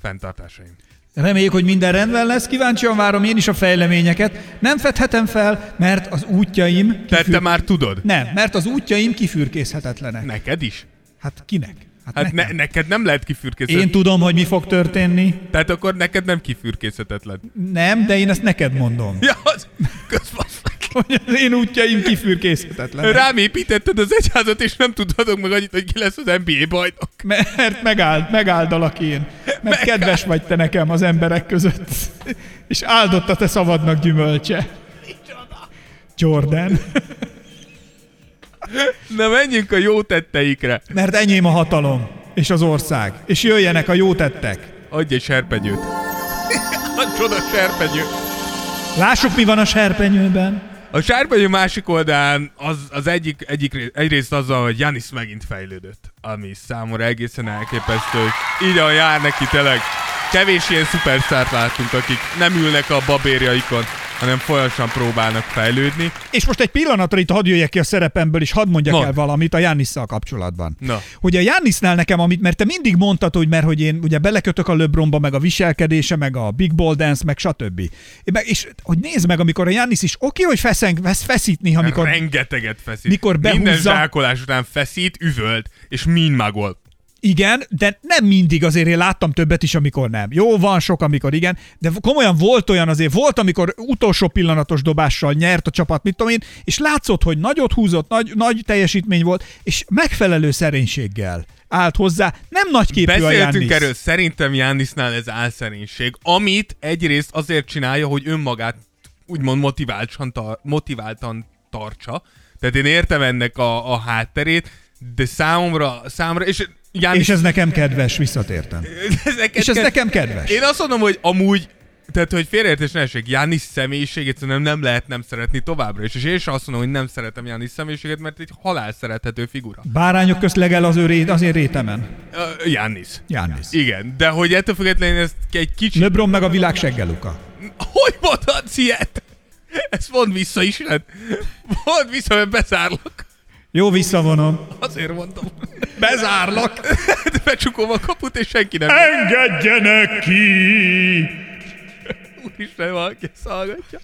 fenntartásaim. Reméljük, hogy minden rendben lesz. Kíváncsian várom én is a fejleményeket. Nem fedhetem fel, mert az útjaim... Tehát te már tudod. Nem, mert az útjaim kifürkészhetetlenek. Neked is? Hát kinek? Hát nekem. ne, neked nem lehet kifürkészhetetlen. Én tudom, hogy mi fog történni. Tehát akkor neked nem kifürkészhetetlen. Nem, de én ezt neked mondom. Ja, az... Közbasz. Hogy az én útjaim kifürkészhetetlenek. Rám építetted az egyházat, és nem tudhatok meg annyit, hogy ki lesz az NBA bajnok. Mert megáld, megáldalak én. Mert kedves vagy te nekem az emberek között. És áldott a te szavadnak gyümölcse. Jordan. Na menjünk a jó tetteikre. Mert enyém a hatalom. És az ország. És jöjjenek a jó tettek. Adj egy serpenyőt. a csoda serpenyő. Lássuk, mi van a serpenyőben. A serpenyő másik oldalán az, az egyik, egyik ré- egyrészt azzal, hogy Janis megint fejlődött, ami számomra egészen elképesztő. Így a jár neki tényleg. Kevés ilyen szupersztárt láttunk, akik nem ülnek a babérjaikon, hanem folyamatosan próbálnak fejlődni. És most egy pillanatra itt hadd jöjjek ki a szerepemből, és hadd mondjak Mondd. el valamit a Jannisszal kapcsolatban. Na. Hogy a Jannisnál nekem, amit, mert te mindig mondtad, hogy mert hogy én ugye belekötök a LeBronba, meg a viselkedése, meg a Big Ball Dance, meg stb. És hogy nézd meg, amikor a Jannis is oké, hogy feszeng, vesz, feszít néha, amikor Rengeteget feszít. mikor Minden behúzza- zsákolás után feszít, üvölt, és mind magol. Igen, de nem mindig azért én láttam többet is, amikor nem. Jó, van sok, amikor igen, de komolyan volt olyan azért, volt, amikor utolsó pillanatos dobással nyert a csapat, mit tudom én, és látszott, hogy nagyot húzott, nagy, nagy teljesítmény volt, és megfelelő szerénységgel állt hozzá. Nem nagy képű a Beszéltünk Giannis. erről, szerintem Jánisnál ez álszerénység, amit egyrészt azért csinálja, hogy önmagát úgymond motiváltan, tar- motiváltan tartsa. Tehát én értem ennek a, a hátterét, de számomra, számomra, és Jánis, És ez nekem kedves, visszatértem. ez neked És ez ked- nekem kedves. Én azt mondom, hogy amúgy tehát, hogy félreértés ne essék, Jánis személyiségét szerintem nem lehet nem szeretni továbbra is. És én sem azt mondom, hogy nem szeretem Jánis személyiségét, mert egy halál szerethető figura. Bárányok közt legel az, ő ré, az én rétemen. Uh, Jánis. Jánis. Igen, de hogy ettől függetlenül ezt egy kicsit... LeBron meg a világ seggeluka. Hogy mondhatsz ilyet? Ezt mondd vissza is, hát. Mondd vissza, mert bezárlak. Jó, visszavonom. Azért mondom. Bezárlak. Becsukom a kaput, és senki nem... Engedjenek ki! Úristen, valaki ezt hallgatja.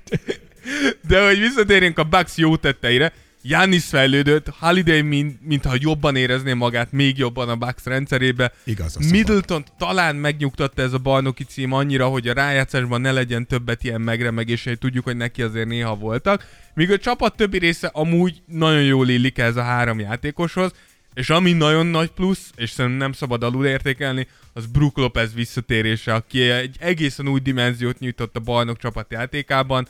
De hogy visszatérjünk a Bucks jó tetteire, Giannis fejlődött, Holiday mint, mintha jobban érezné magát, még jobban a Bucks rendszerébe. Igaz. Middleton talán megnyugtatta ez a bajnoki cím annyira, hogy a rájátszásban ne legyen többet ilyen megremegései, tudjuk, hogy neki azért néha voltak. Míg a csapat többi része amúgy nagyon jól illik ez a három játékoshoz, és ami nagyon nagy plusz, és szerintem nem szabad alul értékelni, az Brook Lopez visszatérése, aki egy egészen új dimenziót nyújtott a bajnok csapat játékában.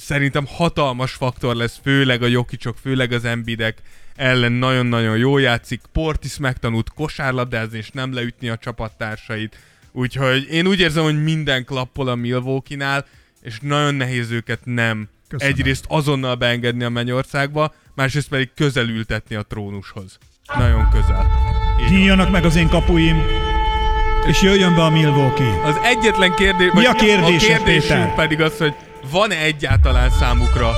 Szerintem hatalmas faktor lesz, főleg a Jokicsok, főleg az Embidek ellen nagyon-nagyon jól játszik. Portis megtanult kosárlabdázni és nem leütni a csapattársait. Úgyhogy én úgy érzem, hogy minden klappol a Milwaukee-nál, és nagyon nehéz őket nem Köszönöm. egyrészt azonnal beengedni a mennyországba, másrészt pedig közelültetni a trónushoz. Nagyon közel. Nyíljanak meg az én kapuim, és jöjjön be a Milwaukee. Az egyetlen kérdés, Mi a vagy kérdésed, a kérdésünk Péter? pedig az, hogy van-e egyáltalán számukra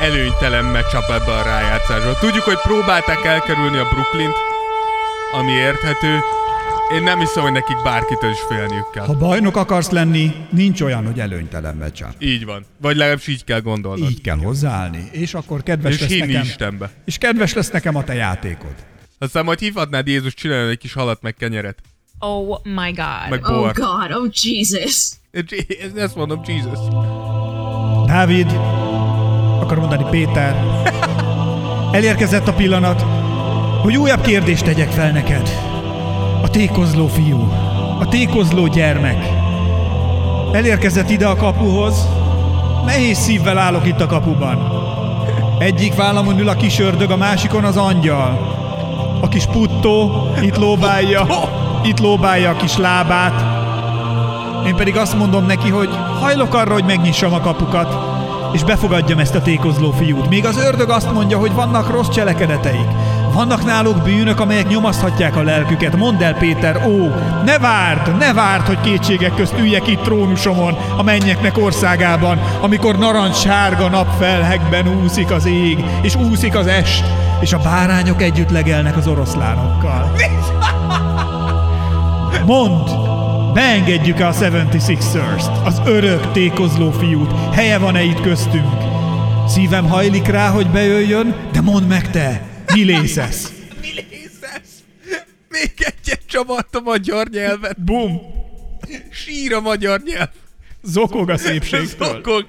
előnytelen meccsap ebbe a rájátszásba. Tudjuk, hogy próbálták elkerülni a Brooklynt, ami érthető. Én nem hiszem, hogy nekik bárkitől is félniük kell. Ha bajnok akarsz lenni, nincs olyan, hogy előnytelen meccsap. Így van. Vagy legalábbis így kell gondolnod. Így kell hozzáállni, és akkor kedves És lesz hinni nekem. Istenbe. És kedves lesz nekem a te játékod. Aztán majd hívhatnád Jézus csinálni egy kis halat meg kenyeret. Oh my god. Meg Oh bort. God, oh Jesus. Ezt mondom, Jesus. Dávid, akar mondani Péter, elérkezett a pillanat, hogy újabb kérdést tegyek fel neked. A tékozló fiú, a tékozló gyermek. Elérkezett ide a kapuhoz, nehéz szívvel állok itt a kapuban. Egyik vállamon ül a kis ördög, a másikon az angyal. A kis puttó itt lóbálja, itt lóbálja a kis lábát, én pedig azt mondom neki, hogy hajlok arra, hogy megnyissam a kapukat, és befogadjam ezt a tékozló fiút. Míg az ördög azt mondja, hogy vannak rossz cselekedeteik. Vannak náluk bűnök, amelyek nyomaszthatják a lelküket. Mondd el, Péter, ó, ne várd, ne várd, hogy kétségek közt üljek itt trónusomon, a mennyeknek országában, amikor narancssárga napfelhekben úszik az ég, és úszik az est, és a bárányok együtt legelnek az oroszlánokkal. Mondd, beengedjük-e a 76ers-t, az örök tékozló fiút, helye van-e itt köztünk? Szívem hajlik rá, hogy bejöjjön, de mondd meg te, mi lészesz? Mi lészesz? Még egyet csavart a magyar nyelvet. Bum! Sír a magyar nyelv. Zokog a szépségtől. Szokog.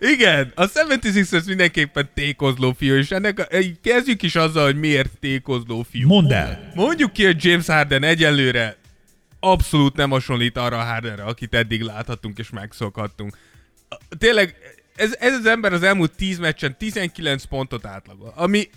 Igen, a 76ers mindenképpen tékozló fiú, és ennek a, kezdjük is azzal, hogy miért tékozló fiú. Mondd el. Mondjuk ki, hogy James Harden egyelőre abszolút nem hasonlít arra a Hardenre, akit eddig láthatunk és megszokhattunk. Tényleg, ez, ez az ember az elmúlt 10 meccsen 19 pontot átlagol, ami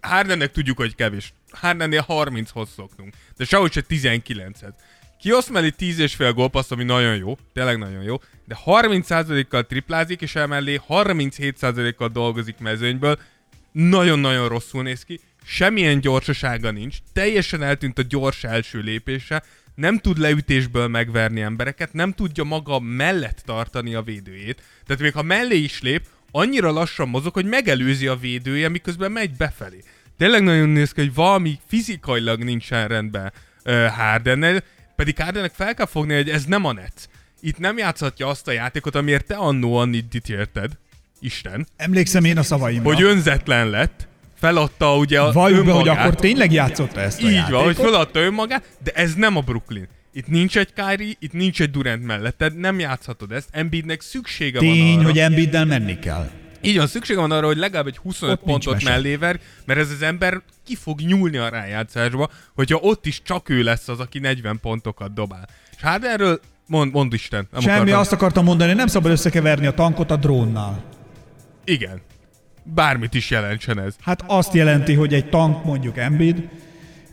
Hardennek tudjuk, hogy kevés. Hardennél 30-hoz szoktunk, de sehogy se 19-et. Kiosz mellé 10 és fél gólpassz, ami nagyon jó, tényleg nagyon jó, de 30%-kal triplázik, és emellé 37%-kal dolgozik mezőnyből, nagyon-nagyon rosszul néz ki, semmilyen gyorsasága nincs, teljesen eltűnt a gyors első lépése, nem tud leütésből megverni embereket, nem tudja maga mellett tartani a védőjét. Tehát még ha mellé is lép, annyira lassan mozog, hogy megelőzi a védője, miközben megy befelé. Tényleg nagyon néz ki, hogy valami fizikailag nincsen rendben uh, Hardennel, pedig Hardennek fel kell fogni, hogy ez nem a net. Itt nem játszhatja azt a játékot, amiért te annó annyit érted. Isten. Emlékszem én a szavaimra. Hogy önzetlen lett, feladta ugye a Valljuk be, hogy önmagát. akkor tényleg játszotta ezt a Így játékot. van, hogy feladta önmagát, de ez nem a Brooklyn. Itt nincs egy Kyrie, itt nincs egy Durant melletted, nem játszhatod ezt. Embiidnek szüksége van Tény, arra. hogy Embiiddel menni kell. Így van, szüksége van arra, hogy legalább egy 25 Ott pontot mese. mellé ver, mert ez az ember ki fog nyúlni a rájátszásba, hogyha ott is csak ő lesz az, aki 40 pontokat dobál. És hát erről mond, mond Isten. Nem Semmi, akartam. azt akartam mondani, nem szabad összekeverni a tankot a drónnal. Igen. Bármit is jelentsen ez. Hát azt jelenti, hogy egy tank mondjuk Embiid,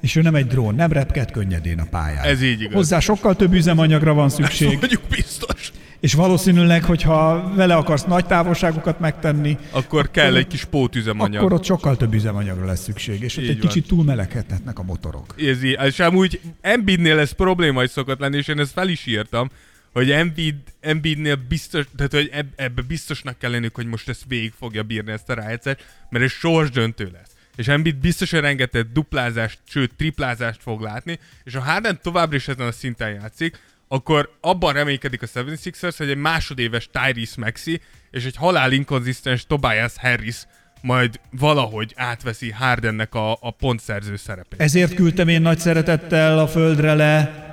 és ő nem egy drón, nem repked könnyedén a pályán. Ez így igaz. Hozzá sokkal több üzemanyagra van szükség, Mondjuk biztos. és valószínűleg, hogyha vele akarsz nagy távolságokat megtenni, Akkor kell egy kis pótüzemanyag. akkor ott sokkal több üzemanyagra lesz szükség, és ott Így egy van. kicsit túlmeleghetnek a motorok. Ez így, és amúgy Embiidnél ez probléma is szokott lenni, és én ezt fel is írtam, hogy Embiid, Embiidnél biztos, tehát hogy eb, ebbe biztosnak kell lennünk, hogy most ezt végig fogja bírni ezt a rájegyzet, mert ez sors döntő lesz. És Embiid biztos, hogy rengeteg duplázást, sőt triplázást fog látni, és ha Harden továbbra is ezen a szinten játszik, akkor abban reménykedik a 76ers, hogy egy másodéves Tyrese Maxi és egy halál inkonzisztens Tobias Harris majd valahogy átveszi Hardennek a, a pontszerző szerepét. Ezért küldtem én nagy szeretettel a földre le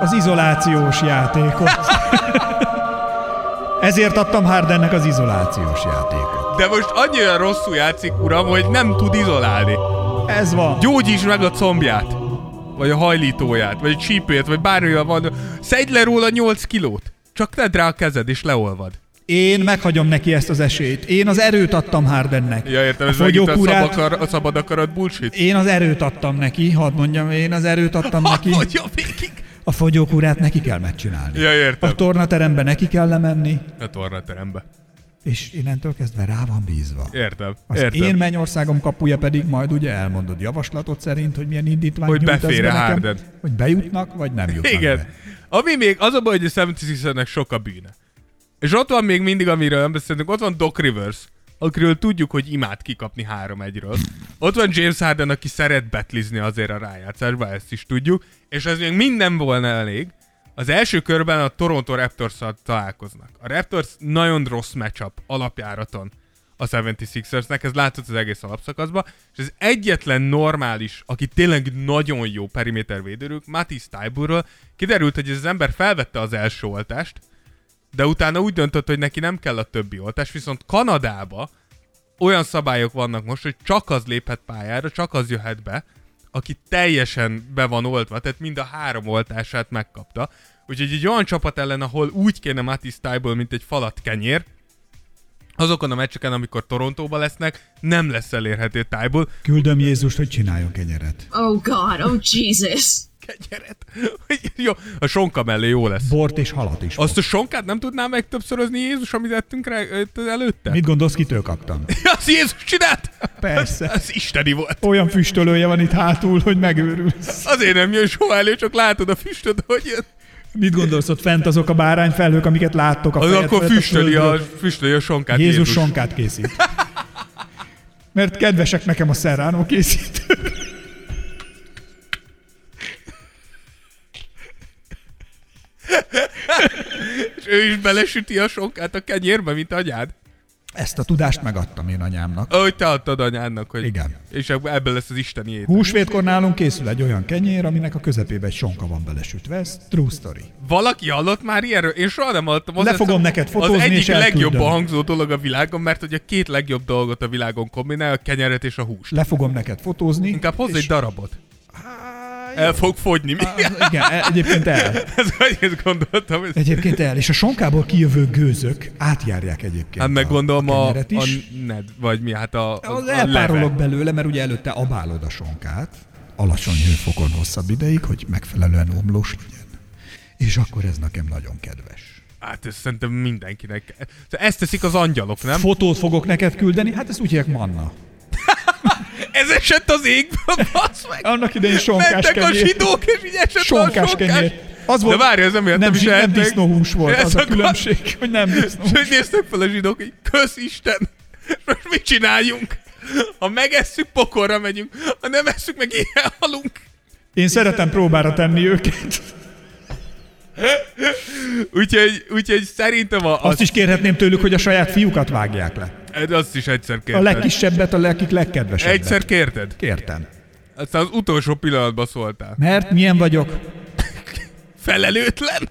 az izolációs játékot. Ezért adtam Hardennek az izolációs játékot. De most annyira rosszul játszik, uram, hogy nem tud izolálni. Ez van. Gyógyíts meg a combját. Vagy a hajlítóját, vagy a csípőjét, vagy bármilyen van. Szedj le róla 8 kilót. Csak tedd rá a kezed, és leolvad. Én meghagyom neki ezt az esélyt. Én az erőt adtam Hardennek. Ja, értem, a ez a, fogyókúrát, szab akar, a szabad akarat bullshit. én az erőt adtam neki, hadd mondjam, én az erőt adtam neki. Mondja végig. A fogyókúrát neki kell megcsinálni. Ja, értem. A tornaterembe neki kell lemenni, A tornaterembe. és innentől kezdve rá van bízva. Értem. Az értem. én mennyországom kapuja pedig majd ugye elmondod javaslatot szerint, hogy milyen indítvány Hogy nyújtasz befér-e be nekem, Harden. Hogy bejutnak, vagy nem jutnak Igen. be. Ami még, az a baj, hogy a 76 sok a bűne. És ott van még mindig, amiről nem beszéltünk, ott van Doc Rivers, akiről tudjuk, hogy imád kikapni 3 1 Ott van James Harden, aki szeret betlizni azért a rájátszásba, ezt is tudjuk, és ez még minden volna elég. Az első körben a Toronto raptors találkoznak. A Raptors nagyon rossz matchup alapjáraton a 76ersnek, ez látszott az egész alapszakaszban, és ez egyetlen normális, aki tényleg nagyon jó periméter védőrük, Matisse Taiburról, kiderült, hogy ez az ember felvette az első oltást, de utána úgy döntött, hogy neki nem kell a többi oltás, viszont Kanadába olyan szabályok vannak most, hogy csak az léphet pályára, csak az jöhet be, aki teljesen be van oltva, tehát mind a három oltását megkapta. Úgyhogy egy olyan csapat ellen, ahol úgy kéne Matisse Taiból, mint egy falat kenyér, azokon a meccseken, amikor Torontóba lesznek, nem lesz elérhető Taiból. Küldöm Jézust, hogy csináljon kenyeret. Oh God, oh Jesus. Kenyeret. jó, a sonka mellé jó lesz. Bort és halat is. Azt a sonkát nem tudná meg többszörözni Jézus, amit ettünk rá előtte? Mit gondolsz, kitől kaptam? Az Jézus csinált? Persze. Ez isteni volt. Olyan füstölője van itt hátul, hogy megőrülsz. Azért nem jön soha elő, csak látod a füstöt, hogy jön. Mit gondolsz ott fent azok a bárányfelhők, amiket láttok a fejed akkor füstöli a, földről? füstöli a sonkát Jézus, Jézus. sonkát készít. Mert kedvesek nekem a Serrano készítők. És ő is belesüti a sonkát a kenyérbe, mint anyád. Ezt a tudást megadtam én anyámnak. Ahogy te adtad anyádnak, hogy... Igen. És ebből lesz az isteni étel. Húsvétkor nálunk készül egy olyan kenyér, aminek a közepébe egy sonka van belesütve. Ez true story. Valaki hallott már ilyenről? Én soha nem hallottam. Az Le fogom neked Az fotózni, egyik és legjobb hangzó dolog a világon, mert hogy a két legjobb dolgot a világon kombinál, a kenyeret és a húst. Le fogom neked fotózni. Inkább hozz egy és- darabot. El fog fogyni. Á, Igen, e- egyébként el. Ez egész gondoltam. Ez... Egyébként el. És a sonkából kijövő gőzök átjárják egyébként Hát meg gondolom a, a, a, ned, vagy mi, hát a, a, a elpárolog leve. belőle, mert ugye előtte abálod a sonkát, alacsony hőfokon hosszabb ideig, hogy megfelelően omlós legyen. És akkor ez nekem nagyon kedves. Hát ez szerintem mindenkinek. Ezt teszik az angyalok, nem? Fotót fogok neked küldeni, hát ezt úgy hívják manna. Ez esett az égből, bassz meg! Annak idején sonkás Mentek a zsidók, és így esett Sonkás a kenyér. Az De várj, ez nem nem, is nem disznóhús volt, Ez az a különbség, hogy nem És disznóhús. hogy néztek fel a zsidók, hogy kösz Isten, most mit csináljunk? Ha megesszük, pokorra megyünk, ha nem esszük, meg ilyen halunk. Én szeretem próbára tenni őket. Úgyhogy, úgyhogy szerintem a, Azt az, is kérhetném tőlük, hogy a saját fiúkat vágják le. azt is egyszer A kérted. legkisebbet, a legkik legkedvesebbet. Egyszer kérted? Kértem. Aztán az utolsó pillanatban szóltál. Mert milyen vagyok? Felelőtlen?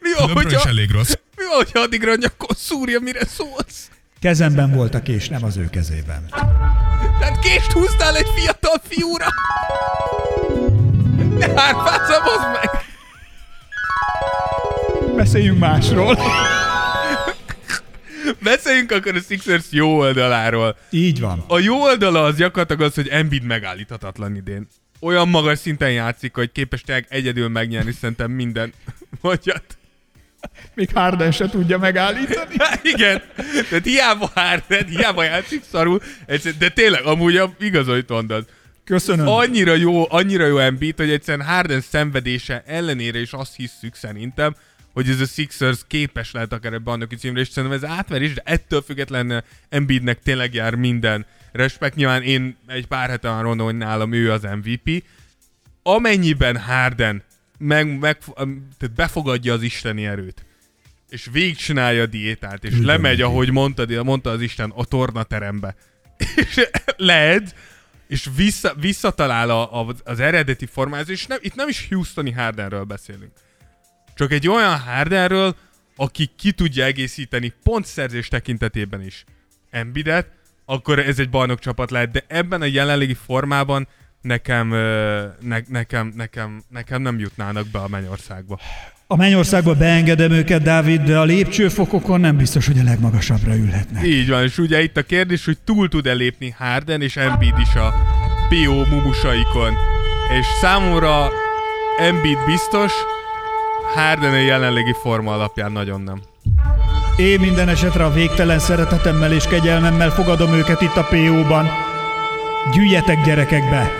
Mi van, is hogyha, elég rossz. mi van, hogyha addigra a nyakon szúrja, mire szólsz? Kezemben volt a kés, nem az ő kezében. Tehát kést húztál egy fiatal fiúra? Ne hárpászabozd meg! Beszéljünk másról. Beszéljünk akkor a Sixers jó oldaláról. Így van. A jó oldala az gyakorlatilag az, hogy Embiid megállíthatatlan idén. Olyan magas szinten játszik, hogy képes tényleg egyedül megnyerni szerintem minden magyat. Még Harden se tudja megállítani. Igen, tehát hiába Harden, hiába játszik szarul, de tényleg amúgy a, igaz, hogy mondod. Köszönöm. Annyira jó, annyira jó Embiid, hogy egyszerűen Harden szenvedése ellenére is azt hisszük szerintem, hogy ez a Sixers képes lehet akár egy bajnoki címre, és szerintem ez átverés, de ettől függetlenül Embiidnek tényleg jár minden respekt. Nyilván én egy pár hete már mondom, hogy nálam ő az MVP. Amennyiben Harden meg, meg, tehát befogadja az isteni erőt, és végigcsinálja a diétát, és Üldöm lemegy, ahogy mondta, mondta az Isten, a tornaterembe. És leed, és vissza, visszatalál a, a, az eredeti formához, és nem, itt nem is Houstoni Hardenről beszélünk. Csak egy olyan Hardenről, aki ki tudja egészíteni pontszerzés tekintetében is Embidet, akkor ez egy bajnok csapat lehet, de ebben a jelenlegi formában nekem, ne, nekem, nekem, nekem nem jutnának be a mennyországba. A mennyországba beengedem őket, Dávid, de a lépcsőfokokon nem biztos, hogy a legmagasabbra ülhetnek. Így van, és ugye itt a kérdés, hogy túl tud-e lépni Harden és Embiid is a PO mumusaikon. És számomra Embiid biztos, Harden jelenlegi forma alapján nagyon nem. Én minden esetre a végtelen szeretetemmel és kegyelmemmel fogadom őket itt a PO-ban. Gyűjjetek gyerekekbe!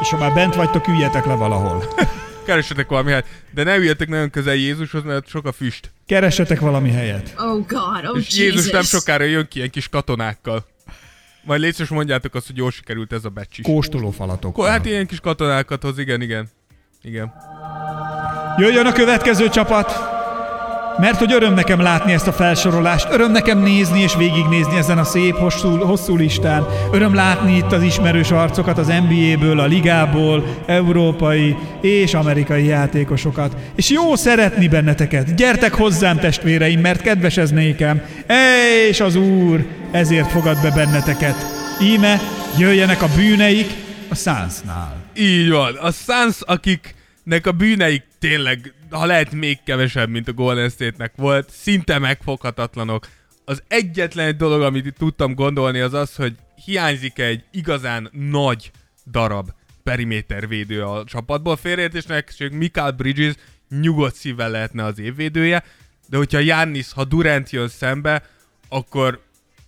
És ha már bent vagytok, üljetek le valahol. Keresetek valami hát, de ne üljetek nagyon közel Jézushoz, mert sok a füst. Keressetek valami helyet. Oh God, oh És Jézus nem sokára jön ki ilyen kis katonákkal. Majd légy mondjátok azt, hogy jól sikerült ez a beccs is. Kóstoló falatok. Ko- Hát ilyen kis katonákat hoz, igen, igen. Igen. Jöjjön a következő csapat! Mert hogy öröm nekem látni ezt a felsorolást, öröm nekem nézni és végignézni ezen a szép hosszú, hosszú listán, öröm látni itt az ismerős arcokat az NBA-ből, a ligából, európai és amerikai játékosokat. És jó szeretni benneteket. Gyertek hozzám, testvéreim, mert kedves ez nékem. És az Úr ezért fogad be benneteket. Íme jöjjenek a bűneik a szánsznál. Így van. A Suns, akiknek a bűneik tényleg, ha lehet még kevesebb, mint a Golden State-nek volt, szinte megfoghatatlanok. Az egyetlen egy dolog, amit tudtam gondolni, az az, hogy hiányzik egy igazán nagy darab perimétervédő a csapatból. Félreértésnek, és Mikael Bridges nyugodt szívvel lehetne az évvédője, de hogyha Giannis, ha Durant jön szembe, akkor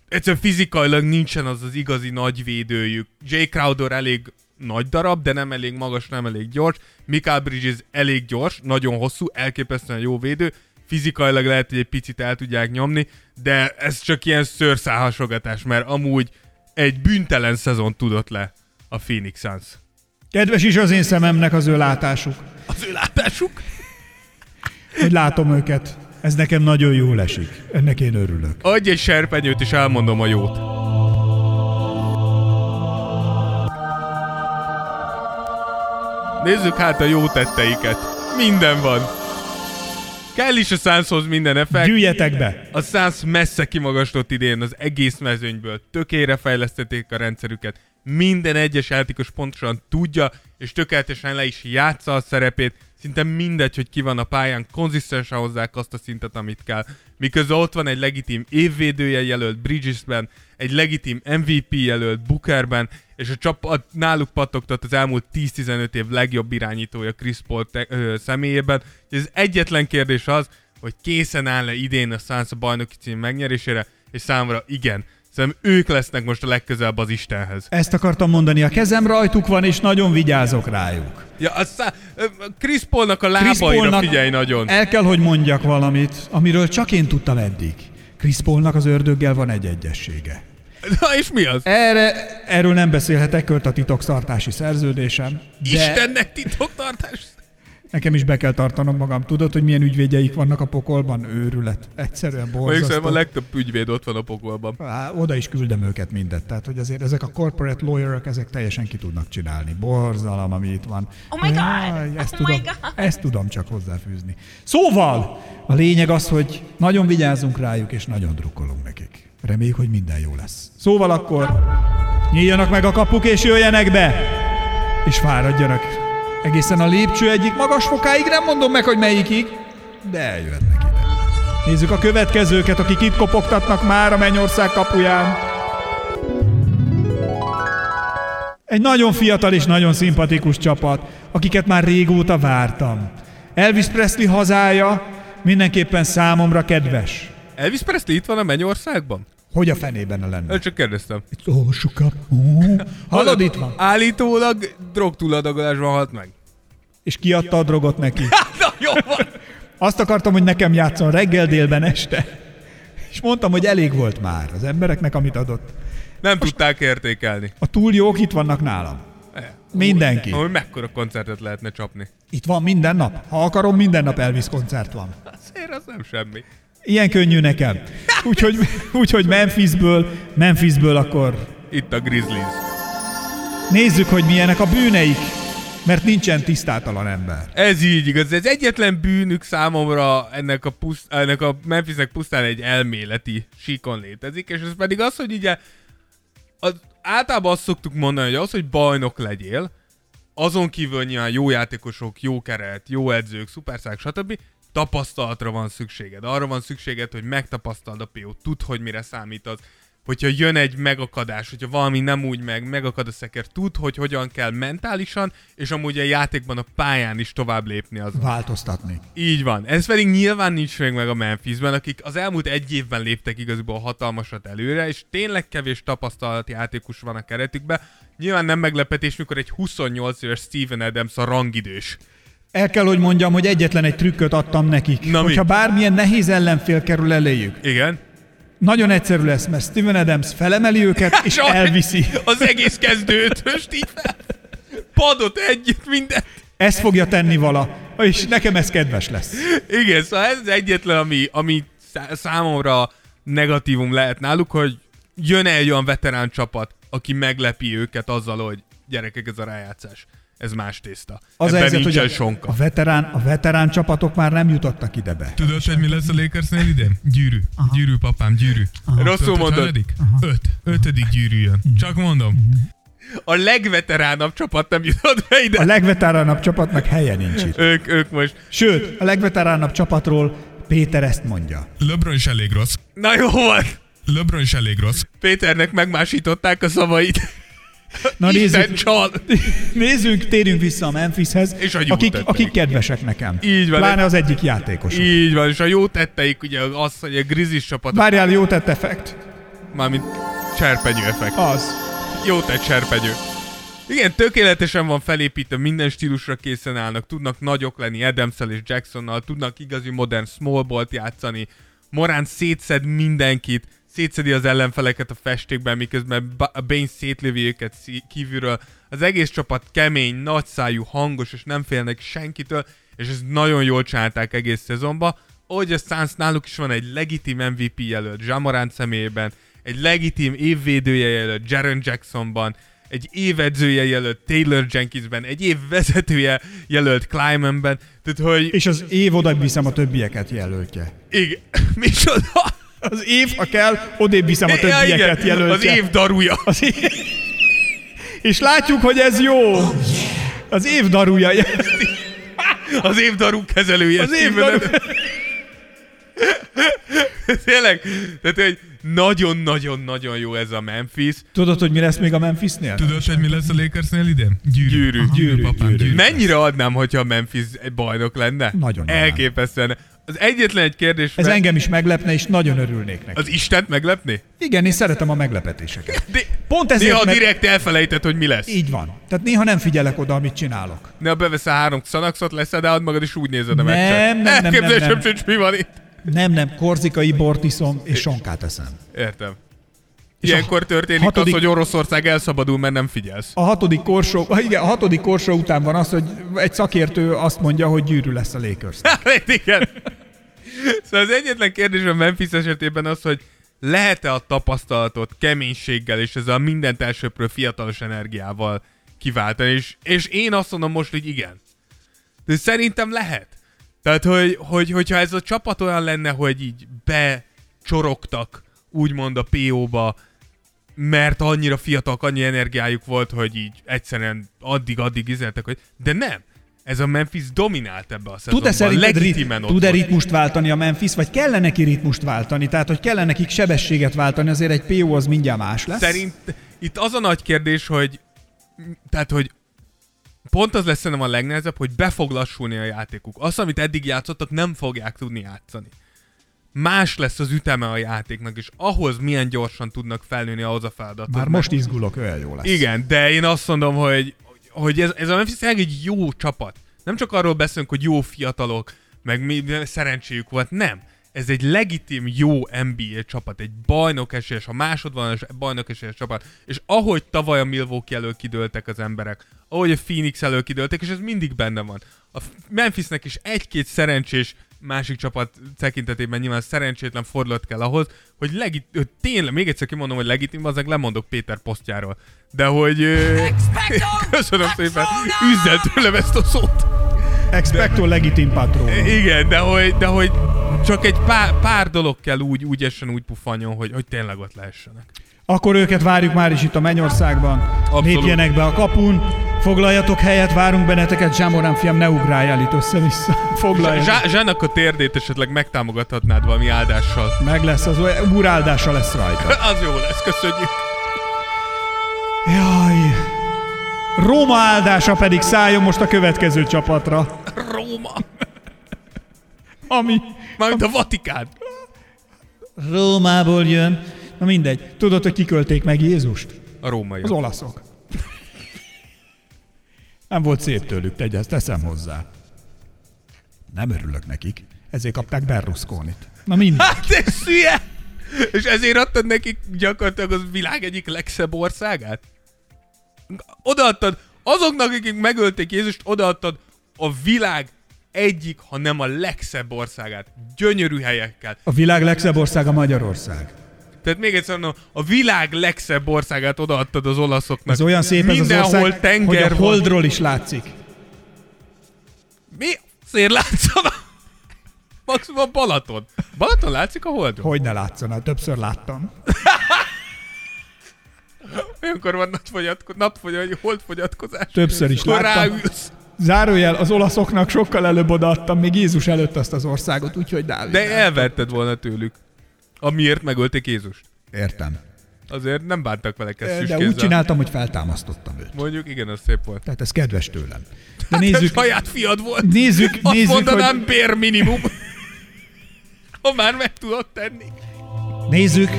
egyszerűen fizikailag nincsen az az igazi nagy védőjük. Jay Crowder elég nagy darab, de nem elég magas, nem elég gyors. Mikael Bridges elég gyors, nagyon hosszú, elképesztően jó védő. Fizikailag lehet, hogy egy picit el tudják nyomni, de ez csak ilyen szőrszálhasogatás, mert amúgy egy büntelen szezon tudott le a Phoenix Suns. Kedves is az én szememnek az ő látásuk. Az ő látásuk? hogy látom őket. Ez nekem nagyon jól esik. Ennek én örülök. Adj egy serpenyőt, és elmondom a jót. Nézzük hát a jó tetteiket. Minden van. Kell is a Sunshoz minden effekt. Gyűjjetek be! A Suns messze kimagaslott idén az egész mezőnyből. Tökére fejlesztették a rendszerüket. Minden egyes játékos pontosan tudja, és tökéletesen le is játsza a szerepét. Szinte mindegy, hogy ki van a pályán, konzisztensen hozzák azt a szintet, amit kell. Miközben ott van egy legitim évvédője jelölt Bridgesben, egy legitim MVP jelölt Bookerben, és a csapat náluk pattogtat az elmúlt 10-15 év legjobb irányítója Chris Paul te- ö, személyében. Az egyetlen kérdés az, hogy készen áll-e idén a Suns a bajnoki cím megnyerésére, és számomra igen. Szerintem ők lesznek most a legközelebb az Istenhez. Ezt akartam mondani, a kezem rajtuk van, és nagyon vigyázok rájuk. Ja, a szá- Chris Paulnak a lábaira Paulnak figyelj nagyon. El kell, hogy mondjak valamit, amiről csak én tudtam eddig. Chris Paulnak az ördöggel van egy egyessége. Na és mi az? Erre, erről nem beszélhetek, költ a titoktartási szerződésem. De Istennek titoktartás? Nekem is be kell tartanom magam. Tudod, hogy milyen ügyvédjeik vannak a pokolban? Őrület. Egyszerűen Mondjuk szerintem a borzasztó. legtöbb ügyvéd ott van a pokolban. Á, oda is küldem őket mindet. Tehát, hogy azért ezek a corporate lawyerek, ezek teljesen ki tudnak csinálni. Borzalom, ami itt van. Oh my God! Jaj, ezt, Oh tudom, my God! ezt tudom csak hozzáfűzni. Szóval, a lényeg az, hogy nagyon vigyázunk rájuk, és nagyon drukkolunk nekik. Reméljük, hogy minden jó lesz. Szóval akkor nyíljanak meg a kapuk, és jöjjenek be! És fáradjanak egészen a lépcső egyik magas fokáig, nem mondom meg, hogy melyikig, de eljöhetnek ide. Nézzük a következőket, akik itt kopogtatnak már a Mennyország kapuján. Egy nagyon fiatal és nagyon szimpatikus csapat, akiket már régóta vártam. Elvis Presley hazája mindenképpen számomra kedves. Elvis Presley itt van a Mennyországban? Hogy a fenében ne lenne? Ö, Csak kérdeztem. Shook up. Oh. Hallod, itt van. Állítólag drogtúladagolásban halt meg. És kiadta a drogot neki. Na jó van. Azt akartam, hogy nekem játszon reggel, délben, este. És mondtam, hogy elég volt már az embereknek, amit adott. Nem tudták értékelni. A túl jók itt vannak nálam. E, Mindenki. Hogy mekkora koncertet lehetne csapni. Itt van minden nap. Ha akarom, minden nap Elvis koncert van. Azért az nem semmi. Ilyen könnyű nekem. Úgyhogy, úgyhogy Memphisből, Memphisből akkor Itt a Grizzlies. nézzük, hogy milyenek a bűneik, mert nincsen tisztátalan ember. Ez így igaz. Ez egyetlen bűnük számomra ennek a, puszt, ennek a Memphisnek pusztán egy elméleti síkon létezik, és ez pedig az, hogy ugye az, általában azt szoktuk mondani, hogy az, hogy bajnok legyél, azon kívül nyilván jó játékosok, jó keret, jó edzők, szuperszák, stb. Tapasztalatra van szükséged. Arra van szükséged, hogy megtapasztald a PO, tudd, hogy mire számítasz. Hogyha jön egy megakadás, hogyha valami nem úgy meg, megakad a szeker, tudd, hogy hogyan kell mentálisan, és amúgy a játékban a pályán is tovább lépni az. Változtatni. Így van. Ez pedig nyilván nincs még meg a Memphisben, akik az elmúlt egy évben léptek igazából hatalmasat előre, és tényleg kevés tapasztalat játékos van a keretükben. Nyilván nem meglepetés, mikor egy 28 éves Steven Adams a rangidős. El kell, hogy mondjam, hogy egyetlen egy trükköt adtam nekik. Na mi? Hogyha bármilyen nehéz ellenfél kerül eléjük, Igen. nagyon egyszerű lesz, mert Steven Adams felemeli őket, és elviszi. Az egész kezdőt, most így fel. Padot együtt, mindent. Ezt fogja tenni vala, és nekem ez kedves lesz. Igen, szóval ez az egyetlen, ami, ami szá- számomra negatívum lehet náluk, hogy jön egy olyan veterán csapat, aki meglepi őket azzal, hogy gyerekek, ez a rájátszás. Ez más tészta. Az a Ebben helyzet, hogy a, sonka. a, veterán, a veterán csapatok már nem jutottak ide be. Tudod, hogy mi lesz a Lakersnél idén? Gyűrű. Gyűrű, papám, gyűrű. Rosszul Tudod, hogy mondod. hanyadik? Öt. Ötödik gyűrű jön. Csak mondom. A legveteránabb csapat nem jutott be ide. A legveteránabb csapatnak helye nincs itt. Ők, ők most. Sőt, a legveteránabb csapatról Péter ezt mondja. LeBron is elég rossz. Na jó van. LeBron is elég rossz. Péternek megmásították a szavait. Na Isten nézzük, csal. nézzünk, térjünk vissza a Memphishez, És a akik, tetteik. akik kedvesek nekem. Így van. Pláne az egyik játékos. Így van, és a jó tetteik ugye az, hogy a Grizzlies csapat, Várjál, jó tett effekt. mármint serpenyő effekt. Az. Jó tett serpenyő. Igen, tökéletesen van felépítve, minden stílusra készen állnak, tudnak nagyok lenni adams és Jacksonnal, tudnak igazi modern small ball-t játszani, Morán szétszed mindenkit, szétszedi az ellenfeleket a festékben, miközben Bane szétlövi őket kívülről. Az egész csapat kemény, nagyszájú, hangos, és nem félnek senkitől, és ezt nagyon jól csinálták egész szezonban. Ahogy a Suns náluk is van egy legitim MVP jelölt Jamorant személyében, egy legitim évvédője jelölt Jaron Jacksonban, egy évedzője jelölt Taylor Jenkinsben, egy év vezetője jelölt Klymanben, tehát hogy És az év oda viszem a többieket jelöltje. igen, micsoda? Az év, ha kell, odébb viszem a többieket Az jelöltje. év darúja. Az év... És látjuk, hogy ez jó. Az év darúja. Az év darú kezelője. Az év darú... Tényleg, tehát hogy nagyon-nagyon-nagyon jó ez a Memphis. Tudod, hogy mi lesz még a Memphisnél? Tudod, hogy mi lesz a Lakersnél idén? Gyűrű. Gyűrű. Aha, Gyűrű, papám, gyűrű. gyűrű. Mennyire adnám, hogyha a Memphis egy bajnok lenne? Nagyon. Elképesztően. Az egyetlen egy kérdés, Ez mert engem is meglepne, és nagyon örülnék neki. az Istent meglepni? Igen, én szeretem a meglepetéseket. De, Pont ezért, néha mert... direkt elfelejtett, hogy mi lesz. Így van. Tehát néha nem figyelek oda, amit csinálok. Ne, beveszel három szanaxot, leszedálod magad, és úgy nézed a Nem, meccset. nem, nem, nem, Elképzelésem nem. sincs, mi van itt. Nem, nem, korzikai bort iszom, és sonkát eszem. Értem. Ilyenkor történik hatodik- az, hogy Oroszország elszabadul, mert nem figyelsz. A hatodik korsó, igen, a hatodik korsó után van az, hogy egy szakértő azt mondja, hogy gyűrű lesz a Lakers. Igen. Szóval az egyetlen kérdés a Memphis esetében az, hogy lehet-e a tapasztalatot keménységgel és ezzel a mindent elsőprő fiatalos energiával kiváltani, és, és én azt mondom most, hogy igen. De szerintem lehet. Tehát, hogy, hogy, hogyha ez a csapat olyan lenne, hogy így becsorogtak, úgymond a PO-ba, mert annyira fiatalok, annyi energiájuk volt, hogy így egyszerűen addig-addig izeltek, hogy de nem. Ez a Memphis dominált ebbe a szezonban. Tud-e Legitimen tud-e ritmust váltani a Memphis, vagy kell neki ritmust váltani? Tehát, hogy kell nekik sebességet váltani, azért egy PO az mindjárt más lesz. Szerint itt az a nagy kérdés, hogy tehát, hogy pont az lesz szerintem a legnehezebb, hogy be fog lassulni a játékuk. Azt, amit eddig játszottak, nem fogják tudni játszani. Más lesz az üteme a játéknak, és ahhoz milyen gyorsan tudnak felnőni ahhoz a feladathoz. Már most izgulok, olyan jó lesz. Igen, de én azt mondom, hogy, hogy ez, ez a Memphis egy jó csapat. Nem csak arról beszélünk, hogy jó fiatalok, meg mi, szerencséjük volt, nem. Ez egy legitim jó NBA csapat, egy bajnok esélyes, a másodvonalas bajnok esélyes csapat, és ahogy tavaly a Milwaukee elől kidőltek az emberek, ahogy a Phoenix elől kidőltek, és ez mindig benne van. A Memphisnek is egy-két szerencsés másik csapat tekintetében nyilván szerencsétlen fordulat kell ahhoz, hogy, legit, hogy tényleg, még egyszer kimondom, hogy legitim, azok lemondok Péter posztjáról. De hogy... ö, Köszönöm szépen, üzzel tőlem ezt a szót. Expecto legitim patron. Igen, de hogy, de hogy csak egy pár, pár dolog kell úgy, úgy essen, úgy pufanjon, hogy, hogy tényleg ott lehessenek. Akkor őket várjuk már is itt a Mennyországban. Abszolút. Lépjenek be a kapun, foglaljatok helyet, várunk benneteket, Zsámorán fiam, ne ugráljál itt össze-vissza. Foglaljatok. Zsá- Zsának a térdét esetleg megtámogathatnád valami áldással. Meg lesz, az olyan úráldása lesz rajta. Az jó lesz, köszönjük. Jaj. Róma áldása pedig szálljon most a következő csapatra, Róma. ami Mármint a Vatikán. Rómából jön. Na mindegy. Tudod, hogy kikölték meg Jézust? A római. Az olaszok. Nem volt szép tőlük, tegy, ezt teszem hozzá. Nem örülök nekik, ezért kapták Berlusconit. Na mindegy. Hát te szülye! És ezért adtad nekik gyakorlatilag az világ egyik legszebb országát? Odaadtad, azoknak, akik megölték Jézust, odaadtad a világ egyik, ha nem a legszebb országát. Gyönyörű helyekkel. A világ legszebb országa Magyarország. Tehát még egyszer mondom, a világ legszebb országát odaadtad az olaszoknak. Ez olyan szép ez az ország, tenger hogy a van. holdról is látszik. Mi? Szér látszana? Maximum a Balaton. Balaton látszik a holdról? Hogy ne látszana, többször láttam. Olyankor van napfogyatko- napfogy- holdfogyatkozás. Többször is láttam. ráülsz. Zárójel, az olaszoknak sokkal előbb odaadtam, még Jézus előtt azt az országot, úgyhogy Dávid. De elvetted volna tőlük. Amiért megölték Jézust. Értem. Azért nem bántak vele kesztyűs De úgy csináltam, hogy feltámasztottam őt. Mondjuk, igen, az szép volt. Tehát ez kedves tőlem. De Hát nézzük, ez saját fiad volt. nézzük, Azt nézzük, mondanám hogy, bér minimum. ha már meg tudod tenni. nézzük,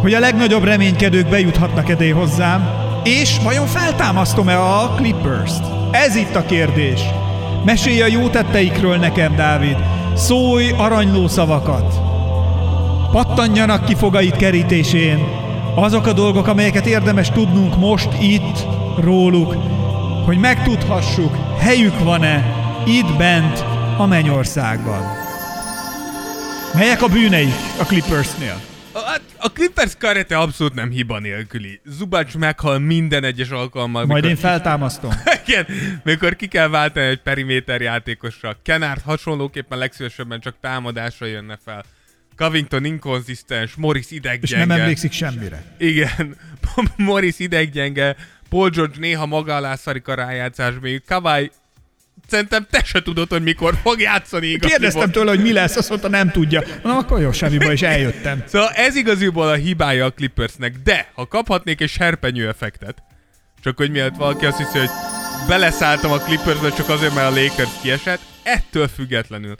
hogy a legnagyobb reménykedők bejuthatnak edé hozzám, és vajon feltámasztom-e a Clippers-t? Ez itt a kérdés. Mesélj a jó tetteikről nekem, Dávid. Szólj aranyló szavakat. Pattanjanak ki fogait kerítésén. Azok a dolgok, amelyeket érdemes tudnunk most itt róluk, hogy megtudhassuk, helyük van-e itt bent a mennyországban. Melyek a bűneik a Clippersnél? Hát a Clippers karete abszolút nem hiba nélküli. Zubac meghal minden egyes alkalommal. Majd én feltámasztom. Igen, mikor ki kell váltani egy periméter játékosra. Kenard hasonlóképpen legszívesebben csak támadásra jönne fel. Covington inkonzisztens, Morris És ideggyenge. nem emlékszik semmire. Igen, Morris ideggyenge, Paul George néha maga alá szarik a rájátszás, még Kawai szerintem te se tudod, hogy mikor fog játszani igaziból. Kérdeztem tőle, hogy mi lesz, azt mondta, nem tudja. Mondom, akkor jó, semmi baj, és eljöttem. Szóval ez igaziból a hibája a Clippersnek, de ha kaphatnék egy serpenyő effektet, csak hogy miatt valaki azt hiszi, hogy beleszálltam a Clippersbe csak azért, mert a Lakers kiesett, ettől függetlenül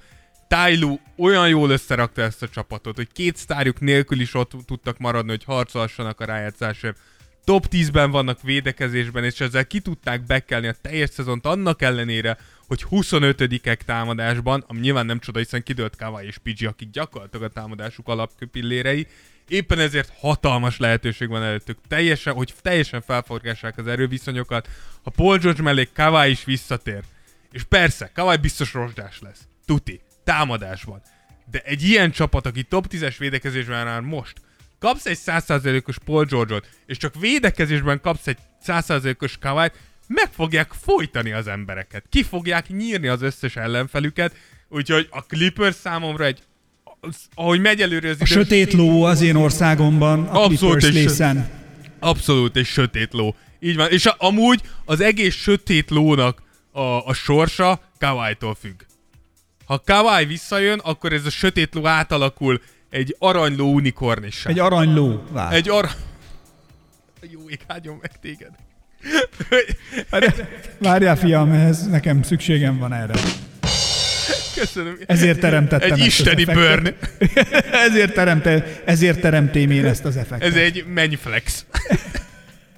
Tyloo olyan jól összerakta ezt a csapatot, hogy két sztárjuk nélkül is ott tudtak maradni, hogy harcolhassanak a rájátszásért. Top 10-ben vannak védekezésben, és ezzel ki tudták bekelni a teljes szezont annak ellenére, hogy 25-ek támadásban, ami nyilván nem csoda, hiszen kidőlt Kawai és PG, akik gyakorlatilag a támadásuk alapkőpillérei, éppen ezért hatalmas lehetőség van előttük, teljesen, hogy teljesen felforgássák az erőviszonyokat. Ha Paul George mellé Kawai is visszatér, és persze, Kawai biztos rozsdás lesz, tuti, támadásban. De egy ilyen csapat, aki top 10-es védekezésben már most, kapsz egy 100%-os Paul George-ot, és csak védekezésben kapsz egy 100%-os kawai meg fogják folytani az embereket. Ki fogják nyírni az összes ellenfelüket, úgyhogy a Clippers számomra egy az- ahogy megy előre az A sötét ló az én országomban, a Abszolút, Clippers és- lészen. Abszolút egy sötét ló. Így van. És a, amúgy az egész sötét lónak a, a sorsa Kawai-tól függ. Ha Kawai visszajön, akkor ez a sötét ló átalakul egy aranyló unikornissá. Egy aranyló. Vár. Egy ar... Jó ég, meg téged. Várjál, fiam, ez nekem szükségem van erre. Köszönöm. Ezért teremtettem Egy ezt isteni az burn. ezért, teremte, ezért teremtém én ezt az effektet. Ez egy mennyflex.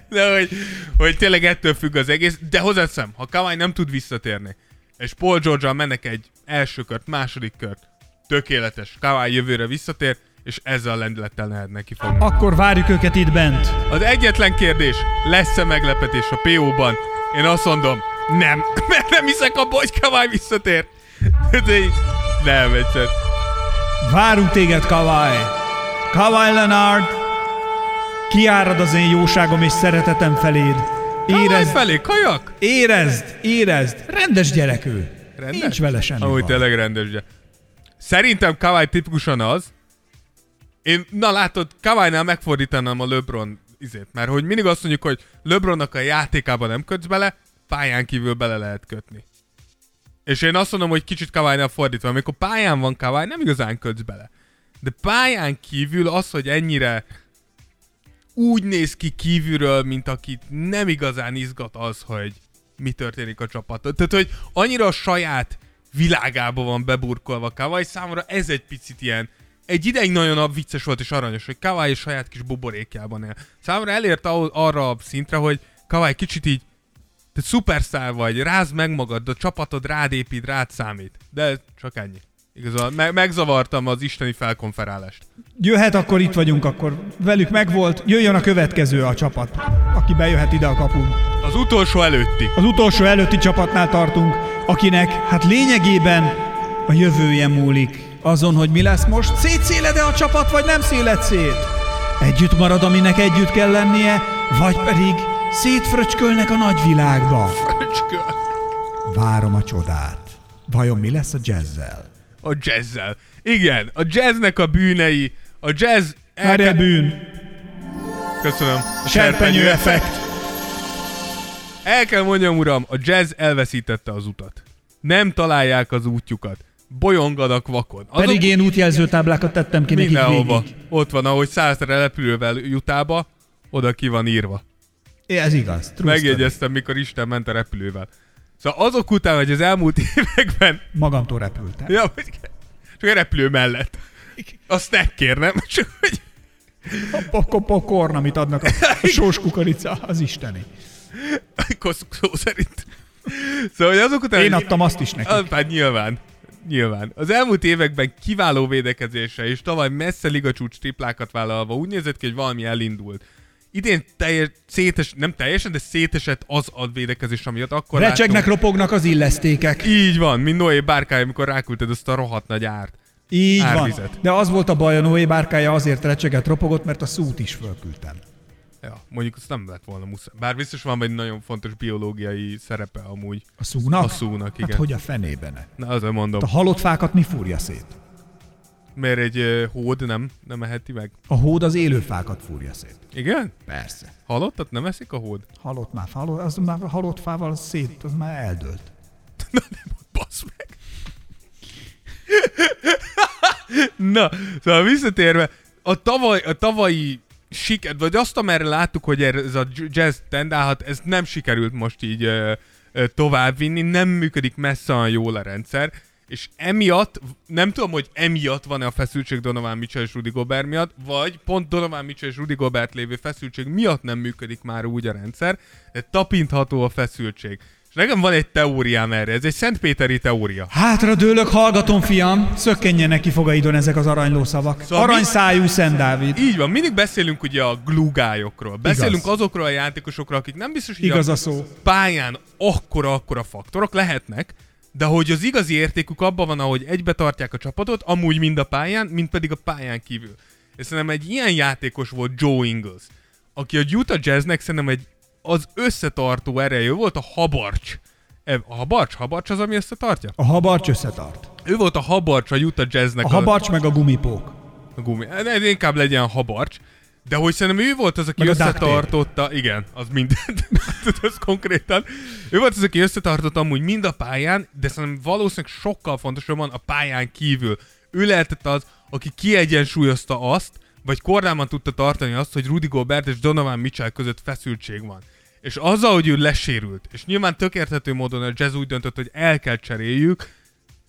De hogy, hogy tényleg ettől függ az egész, de hozzáteszem, ha Kawai nem tud visszatérni, és Paul george mennek egy első kört, második kört, tökéletes, Kawai jövőre visszatér, és ezzel a lendülettel neki fogni. Akkor várjuk őket itt bent. Az egyetlen kérdés, lesz-e meglepetés a PO-ban? Én azt mondom, nem, mert nem hiszek hogy Kawai visszatér. De így, nem, egyszer. Várunk téged, Kawai. Kawai Leonard, kiárad az én jóságom és szeretetem feléd. Érezd, felé, kajak? érezd, érezd. Rendes gyerek ő. Rendes? Nincs vele semmi baj. tényleg rendes, de. Szerintem Kawai tipikusan az, én, na látod, Kawai-nál megfordítanám a LeBron izét, mert hogy mindig azt mondjuk, hogy LeBronnak a játékában nem kötsz bele, pályán kívül bele lehet kötni. És én azt mondom, hogy kicsit Kawai-nál fordítva, amikor pályán van Kawai, nem igazán kötsz bele. De pályán kívül az, hogy ennyire úgy néz ki kívülről, mint akit nem igazán izgat az, hogy mi történik a csapaton. Tehát, hogy annyira a saját világába van beburkolva Kawai, számomra ez egy picit ilyen, egy ideig nagyon vicces volt és aranyos, hogy Kawai saját kis buborékjában él. Számomra elért arra a szintre, hogy Kawai kicsit így te szuperszár vagy, rázd meg magad, a csapatod rád épít, rád számít. De csak ennyi. Igazán me- megzavartam az isteni felkonferálást. Jöhet, akkor itt vagyunk, akkor velük megvolt. Jöjjön a következő a csapat, aki bejöhet ide a kapun. Az utolsó előtti. Az utolsó előtti csapatnál tartunk, akinek hát lényegében a jövője múlik. Azon, hogy mi lesz most, szétszéled-e a csapat, vagy nem széled szét? Együtt marad, aminek együtt kell lennie, vagy pedig szétfröcskölnek a nagyvilágba. Fröcsköl. Várom a csodát. Vajon mi lesz a jazzzel? A jazzzel. Igen, a jazznek a bűnei, a jazz... Várjál bűn, Köszönöm. A serpenyő effekt. El kell mondjam, uram, a jazz elveszítette az utat. Nem találják az útjukat. Bolyonganak vakon. Azok Pedig én útjelző táblákat tettem ki nekik mindenhova. végig. Ott van, ahogy szállsz repülővel jutába, oda ki van írva. Ez igaz. Megjegyeztem, mikor Isten ment a repülővel. Szóval azok után, hogy az elmúlt években... Magamtól repültem. Ja, hogy csak a repülő mellett. Azt ne kérnem, csak hogy... A pokorn, amit adnak a, a sós kukorica, az isteni. Kosz- Szó szerint. Szóval, hogy azok után... Én adtam azt is neki. Hát nyilván. Nyilván. Az elmúlt években kiváló védekezése és tavaly messze ligacsúcs triplákat vállalva úgy nézett ki, hogy valami elindult. Idén teljes, szétes, nem teljesen, de szétesett az a védekezés, amiatt akkor Recsegnek, láttunk. ropognak az illesztékek. Így van, mint Noé bárkája, amikor ráküldted azt a rohadt nagy árt. Így van. Árvizet. De az volt a baj, a Noé bárkája azért recseget, ropogott, mert a szút is fölküldtem. Ja, mondjuk azt nem lett volna muszáj. Bár biztos van egy nagyon fontos biológiai szerepe amúgy. A szúnak? A szúnak, igen. Hát hogy a fenében? Na, azért mondom. A halott fákat mi fúrja szét? Miért egy uh, hód nem, nem eheti meg? A hód az élő fákat fúrja szét. Igen? Persze. Halottat nem eszik a hód? Halott már, halott, az már halott fával szét, az már eldőlt. Na nem, basz meg. Na, szóval visszatérve, a, tavaly, a tavalyi siker, vagy azt, amerre láttuk, hogy ez a jazz tendálhat, ez nem sikerült most így ö, ö, továbbvinni, nem működik messze olyan jól a rendszer, és emiatt, nem tudom, hogy emiatt van-e a feszültség Donovan Mitchell és Rudy Gobert miatt, vagy pont Donovan Mitchell és Rudy Gobert lévő feszültség miatt nem működik már úgy a rendszer, de tapintható a feszültség. Nekem van egy teóriám erre, ez egy Szentpéteri teória. Hátra dőlök, hallgatom, fiam, szökkenjenek ki fogaidon ezek az aranyló szavak. Szóval mi- Aranyszájú Szent Dávid. Így van, mindig beszélünk ugye a glugájokról. Beszélünk Igaz. azokról a játékosokról, akik nem biztos, hogy Igaz a a szó. pályán akkora-akkora faktorok lehetnek, de hogy az igazi értékük abban van, ahogy egybe tartják a csapatot, amúgy mind a pályán, mind pedig a pályán kívül. És szerintem egy ilyen játékos volt Joe Ingles, aki a Utah Jazznek szerintem egy az összetartó ereje, volt a habarcs. E, A habarcs? Habarcs az, ami összetartja? A habarcs összetart. Ő volt a habarcs a Utah Jazznek. A habarcs meg a gumipók. A gumi. Ne, inkább legyen a habarcs. De hogy szerintem ő volt az, aki Meg a összetartotta, igen, az mindent, az konkrétan. Ő volt az, aki összetartotta amúgy mind a pályán, de szerintem valószínűleg sokkal fontosabban a pályán kívül. Ő lehetett az, aki kiegyensúlyozta azt, vagy kordában tudta tartani azt, hogy Rudy Gobert és Donovan Mitchell között feszültség van. És azzal, hogy ő lesérült, és nyilván tökérthető módon a Jazz úgy döntött, hogy el kell cseréljük,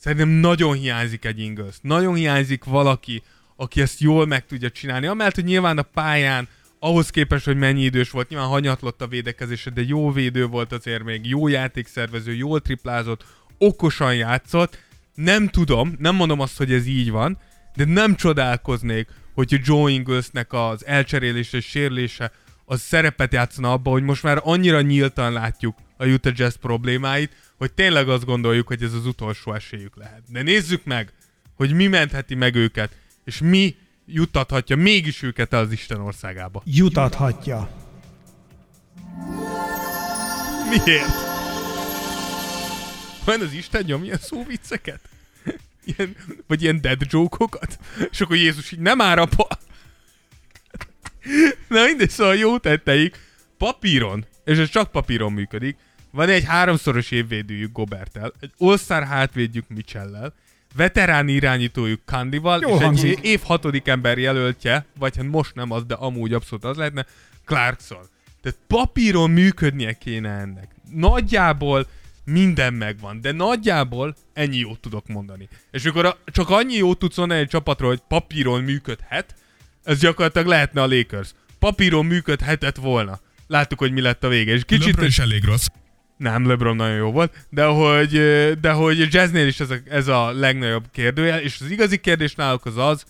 Szerintem nagyon hiányzik egy Ingles. Nagyon hiányzik valaki, aki ezt jól meg tudja csinálni. Amellett, hogy nyilván a pályán ahhoz képest, hogy mennyi idős volt, nyilván hanyatlott a védekezése, de jó védő volt azért még, jó játékszervező, jól triplázott, okosan játszott. Nem tudom, nem mondom azt, hogy ez így van, de nem csodálkoznék, hogy Joe Inglesnek az elcserélése és sérülése az szerepet játszana abba, hogy most már annyira nyíltan látjuk a Utah Jazz problémáit, hogy tényleg azt gondoljuk, hogy ez az utolsó esélyük lehet. De nézzük meg, hogy mi mentheti meg őket, és mi juttathatja mégis őket el az Isten országába. Jutathatja. Miért? Van az Isten nyomja szóvicceket? Ilyen, vagy ilyen dead joke-okat? És akkor Jézus így nem árapa. Na mindegy, szóval jó tetteik. Papíron, és ez csak papíron működik, van egy háromszoros évvédőjük Gobertel, egy all hátvédjük Michellel, veterán irányítójuk Kandival, Jó és hangzik. egy év hatodik ember jelöltje, vagy hát most nem az, de amúgy abszolút az lehetne, Clarkson. Tehát papíron működnie kéne ennek. Nagyjából minden megvan, de nagyjából ennyi jót tudok mondani. És akkor a, csak annyi jót tudsz mondani egy csapatról, hogy papíron működhet, ez gyakorlatilag lehetne a Lakers. Papíron működhetett volna. Láttuk, hogy mi lett a vége. És Kicsit. LeBron is elég rossz. Nem, LeBron nagyon jó volt, de hogy, de hogy Jazznél is ez a, ez a legnagyobb kérdőjel, és az igazi kérdés náluk az az,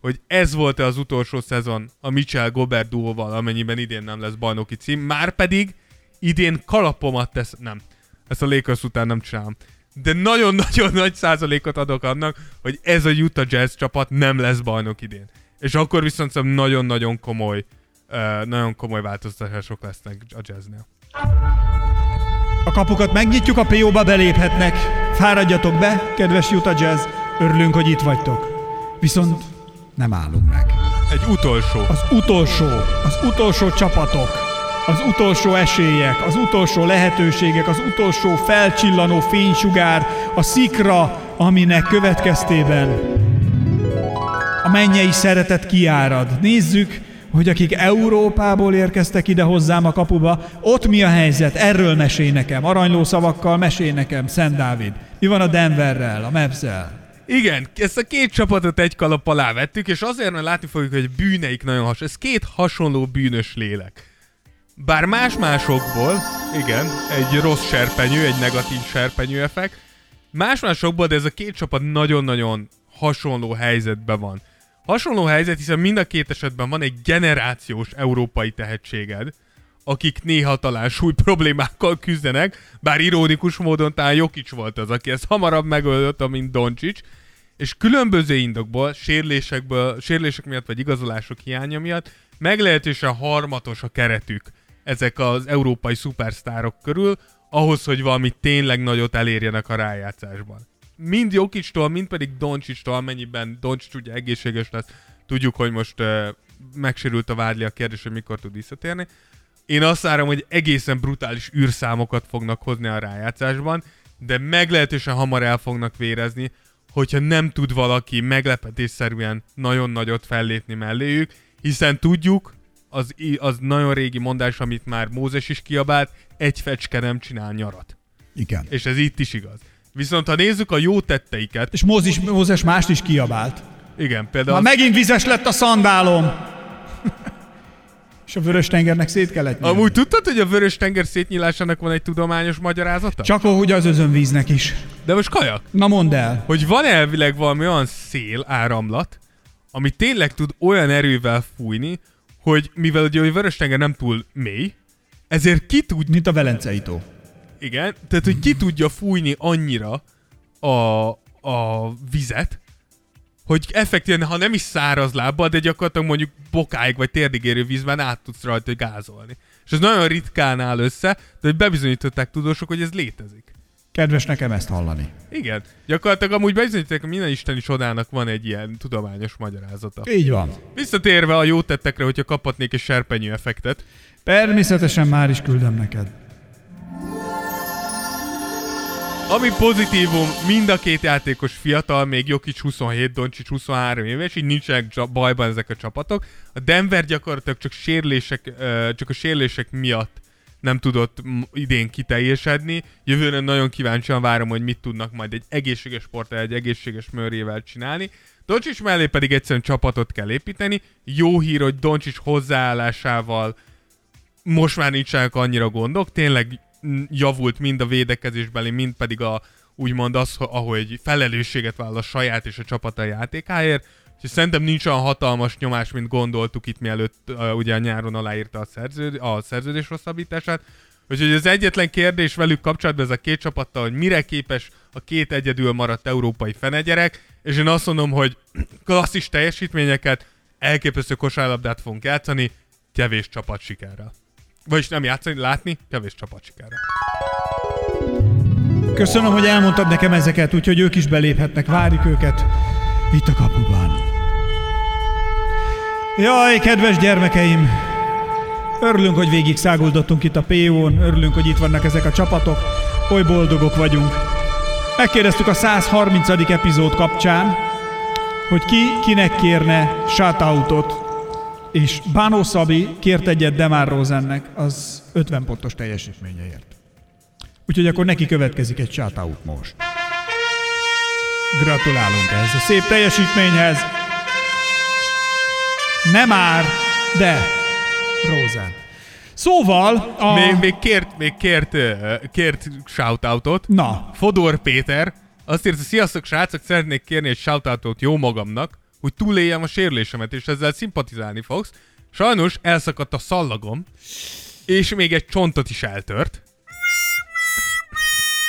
hogy ez volt-e az utolsó szezon a Mitchell Gobert duóval, amennyiben idén nem lesz bajnoki cím, már pedig idén kalapomat tesz, nem, ezt a Lakers után nem csinálom, de nagyon-nagyon nagy százalékot adok annak, hogy ez a Utah Jazz csapat nem lesz bajnok idén. És akkor viszont szerintem nagyon-nagyon komoly, nagyon komoly változtatások lesznek a Jazznél. A kapukat megnyitjuk, a PO-ba beléphetnek. Fáradjatok be, kedves Utah Jazz, örülünk, hogy itt vagytok. Viszont nem állunk meg. Egy utolsó. Az utolsó, az utolsó csapatok, az utolsó esélyek, az utolsó lehetőségek, az utolsó felcsillanó fénysugár, a szikra, aminek következtében mennyei szeretet kiárad. Nézzük, hogy akik Európából érkeztek ide hozzám a kapuba, ott mi a helyzet? Erről mesél nekem. Aranyló szavakkal mesél nekem, Szent Dávid. Mi van a Denverrel, a Mavs-el? Igen, ezt a két csapatot egy kalap alá vettük, és azért, mert látni fogjuk, hogy bűneik nagyon hasonló. Ez két hasonló bűnös lélek. Bár más-másokból, igen, egy rossz serpenyő, egy negatív serpenyő effekt, más-másokból, de ez a két csapat nagyon-nagyon hasonló helyzetben van. Hasonló helyzet, hiszen mind a két esetben van egy generációs európai tehetséged, akik néha talán súly problémákkal küzdenek, bár ironikus módon talán Jokic volt az, aki ezt hamarabb megoldott, mint Doncsics, és különböző indokból, sérülésekből, sérülések miatt vagy igazolások hiánya miatt meglehetősen harmatos a keretük ezek az európai szupersztárok körül, ahhoz, hogy valami tényleg nagyot elérjenek a rájátszásban. Mind Jokicstól, mind pedig Doncsicstól, amennyiben Doncsics ugye egészséges lesz, tudjuk, hogy most uh, megsérült a vádli a kérdés, hogy mikor tud visszatérni. Én azt várom, hogy egészen brutális űrszámokat fognak hozni a rájátszásban, de meglehetősen hamar el fognak vérezni, hogyha nem tud valaki meglepetésszerűen nagyon nagyot fellépni melléjük, hiszen tudjuk, az, az nagyon régi mondás, amit már Mózes is kiabált, egy fecske nem csinál nyarat. Igen. És ez itt is igaz. Viszont ha nézzük a jó tetteiket, És Mózes, Mózes mást is kiabált. igen, például Ma megint vizes lett a szandálom. És a vörös tengernek szét kellett nyílni. Amúgy tudtad, hogy a vörös tenger szétnyílásának van egy tudományos magyarázata? Csak ahogy az özönvíznek is. De most kajak, Na mondd el. hogy van elvileg valami olyan szél áramlat, ami tényleg tud olyan erővel fújni, hogy mivel ugye a vörös tenger nem túl mély, ezért ki tud, Mint a Velencei tó. Igen, tehát hogy ki tudja fújni annyira a, a vizet, hogy effektíven, ha nem is száraz lábbal, de gyakorlatilag mondjuk bokáig vagy térdig érő vízben át tudsz rajta gázolni. És ez nagyon ritkán áll össze, de hogy bebizonyították tudósok, hogy ez létezik. Kedves nekem ezt hallani. Igen. Gyakorlatilag amúgy bizonyították, hogy minden isteni csodának van egy ilyen tudományos magyarázata. Így van. Visszatérve a jó tettekre, hogyha kaphatnék egy serpenyő effektet. Természetesen már is küldöm neked. Ami pozitívum, mind a két játékos fiatal, még Jokic 27, Doncsics 23 éves, így nincsenek bajban ezek a csapatok. A Denver gyakorlatilag csak sérülések, ö, csak a sérülések miatt nem tudott idén kiteljesedni. Jövőre nagyon kíváncsian várom, hogy mit tudnak majd egy egészséges sporttal, egy egészséges mőrével csinálni. Doncsics mellé pedig egyszerűen csapatot kell építeni. Jó hír, hogy Doncsics hozzáállásával most már nincsenek annyira gondok, tényleg javult mind a védekezésbeli, mind pedig a úgymond az, ho- ahogy felelősséget vállal a saját és a csapata játékáért, és szerintem nincs olyan hatalmas nyomás, mint gondoltuk itt mielőtt uh, ugye a nyáron aláírta a, szerződ, a szerződés hosszabbítását. Úgyhogy az egyetlen kérdés velük kapcsolatban ez a két csapattal, hogy mire képes a két egyedül maradt európai fenegyerek, és én azt mondom, hogy klasszis teljesítményeket, elképesztő kosárlabdát fogunk játszani, kevés csapat sikerrel. Vagyis nem játszani, látni, kevés csapat sikerrel. Köszönöm, hogy elmondtad nekem ezeket, úgyhogy ők is beléphetnek. Várjuk őket itt a kapuban. Jaj, kedves gyermekeim! Örülünk, hogy végig száguldottunk itt a PO-n, örülünk, hogy itt vannak ezek a csapatok, oly boldogok vagyunk. Megkérdeztük a 130. epizód kapcsán, hogy ki kinek kérne shoutoutot, és Bánó Szabi kért egyet Demár Rosennek az 50 pontos teljesítményeért. Úgyhogy akkor neki következik egy shoutout most. Gratulálunk ehhez a szép teljesítményhez. Nem már, de Rosen. Szóval a... Még, még kért, még kért, kért shoutoutot. Na, Fodor Péter azt írta, sziasztok srácok, szeretnék kérni egy shoutoutot jó magamnak, hogy túléljem a sérülésemet, és ezzel szimpatizálni fogsz. Sajnos elszakadt a szallagom, és még egy csontot is eltört.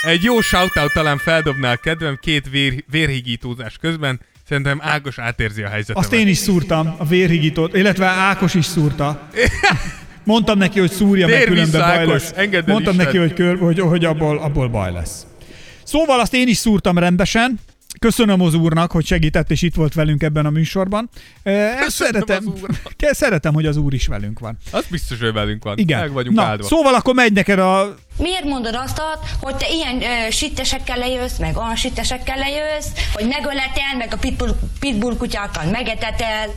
Egy jó shoutout talán feldobná a kedvem két vér, vérhigítózás közben. Szerintem Ágos átérzi a helyzetemet. azt én is szúrtam, a vérhigítót, illetve Ákos is szúrta. Mondtam neki, hogy szúrja, meg Tér különben vissza, baj Ákos, lesz. Mondtam Isten. neki, hogy, kör, hogy, hogy abból, abból baj lesz. Szóval azt én is szúrtam rendesen. Köszönöm az úrnak, hogy segített, és itt volt velünk ebben a műsorban. Köszönöm szeretem, az úrnak. Ke- szeretem, hogy az úr is velünk van. Az biztos, hogy velünk van. Igen. Meg vagyunk Na, áldva. szóval akkor megy neked a... Miért mondod azt, hogy te ilyen ö, sittesekkel lejössz, meg olyan sittesekkel lejössz, hogy megöletel, meg a pitbull, pitbull kutyákkal megetetel?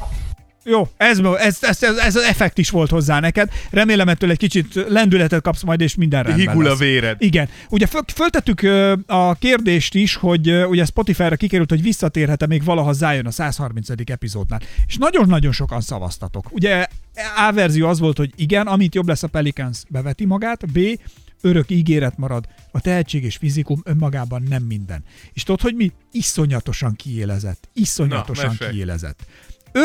Jó, ez, ez, ez, ez, ez az effekt is volt hozzá neked. Remélem ettől egy kicsit lendületet kapsz majd, és minden rendben Higul a lesz. véred. Igen. Ugye föl, föltettük a kérdést is, hogy ugye Spotify-ra kikerült, hogy visszatérhet-e még valaha Zion a 130. epizódnál. És nagyon-nagyon sokan szavaztatok. Ugye A verzió az volt, hogy igen, amint jobb lesz a Pelicans, beveti magát, B, örök ígéret marad, a tehetség és fizikum önmagában nem minden. És tudod, hogy mi? Iszonyatosan kiélezett. Iszonyatosan Na, mesélj. kiélezett.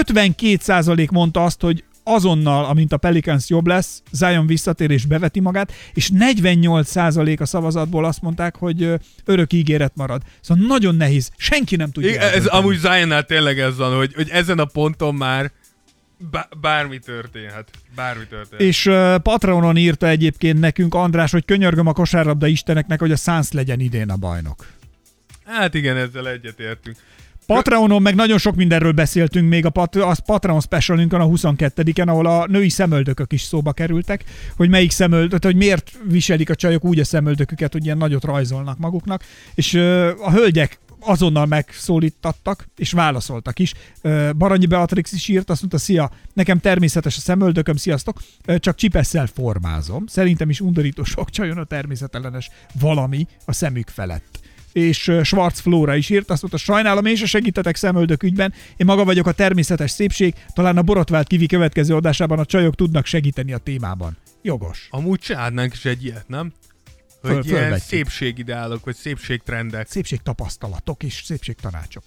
52% mondta azt, hogy azonnal, amint a Pelicans jobb lesz, Zion visszatér és beveti magát, és 48% a szavazatból azt mondták, hogy örök ígéret marad. Szóval nagyon nehéz, senki nem tudja. Igen, ez amúgy Zionnál tényleg ez van, hogy, hogy ezen a ponton már bá- bármi történhet. Bármi történhet. És uh, Patreonon írta egyébként nekünk András, hogy könyörgöm a kosárlabda isteneknek, hogy a Suns legyen idén a bajnok. Hát igen, ezzel egyetértünk. Patreonon meg nagyon sok mindenről beszéltünk, még a, Pat- a Patreon specialünkön a 22-en, ahol a női szemöldökök is szóba kerültek, hogy melyik szemöldök, hogy miért viselik a csajok úgy a szemöldöküket, hogy ilyen nagyot rajzolnak maguknak, és ö, a hölgyek azonnal megszólítattak, és válaszoltak is. Baranyi Beatrix is írt, azt mondta, szia, nekem természetes a szemöldököm, sziasztok, csak csipesszel formázom. Szerintem is undorító sok csajon a természetellenes valami a szemük felett és Schwarz Flóra is írt, azt mondta, sajnálom, én se segítetek szemöldök ügyben, én maga vagyok a természetes szépség, talán a borotvált kivi következő adásában a csajok tudnak segíteni a témában. Jogos. Amúgy csinálnánk is egy ilyet, nem? Hogy Föl- ilyen szépségideálok, vagy szépségtrendek. Szépségtapasztalatok és szépségtanácsok.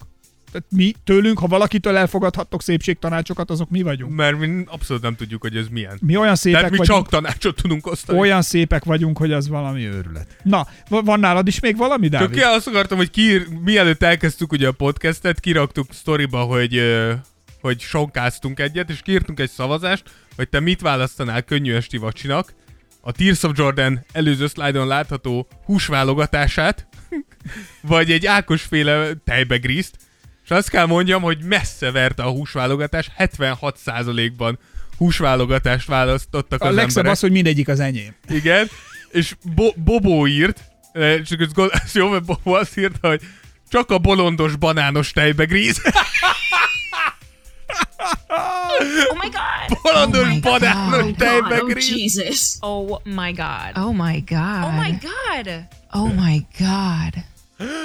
Mi tőlünk, ha valakitől elfogadhattok szépségtanácsokat, azok mi vagyunk. Mert mi abszolút nem tudjuk, hogy ez milyen. Mi olyan szépek Tehát mi vagyunk, csak tanácsot tudunk osztani. olyan szépek vagyunk, hogy az valami őrület. Na, va- van nálad is még valami, Csak Dávid? ki azt akartam, hogy ki, mielőtt elkezdtük ugye a podcastet, kiraktuk sztoriba, hogy, hogy sonkáztunk egyet, és kiírtunk egy szavazást, hogy te mit választanál könnyű esti vacsinak, a Tears of Jordan előző szlájdon látható húsválogatását, vagy egy Ákosféle tejbegrízt, és azt kell mondjam, hogy messze verte a húsválogatás, 76%-ban húsválogatást választottak A az legszebb emberek. az, hogy mindegyik az enyém. Igen, és Bo- Bobó írt, eh, csak ez, gond- ez jó, mert Bobó azt írta, hogy csak a bolondos banános tejbegríz. Oh my god. bolondos banános Oh, God. Oh, tejbegríz. Jesus. Oh my god. Oh my god. Oh my god. Oh my god.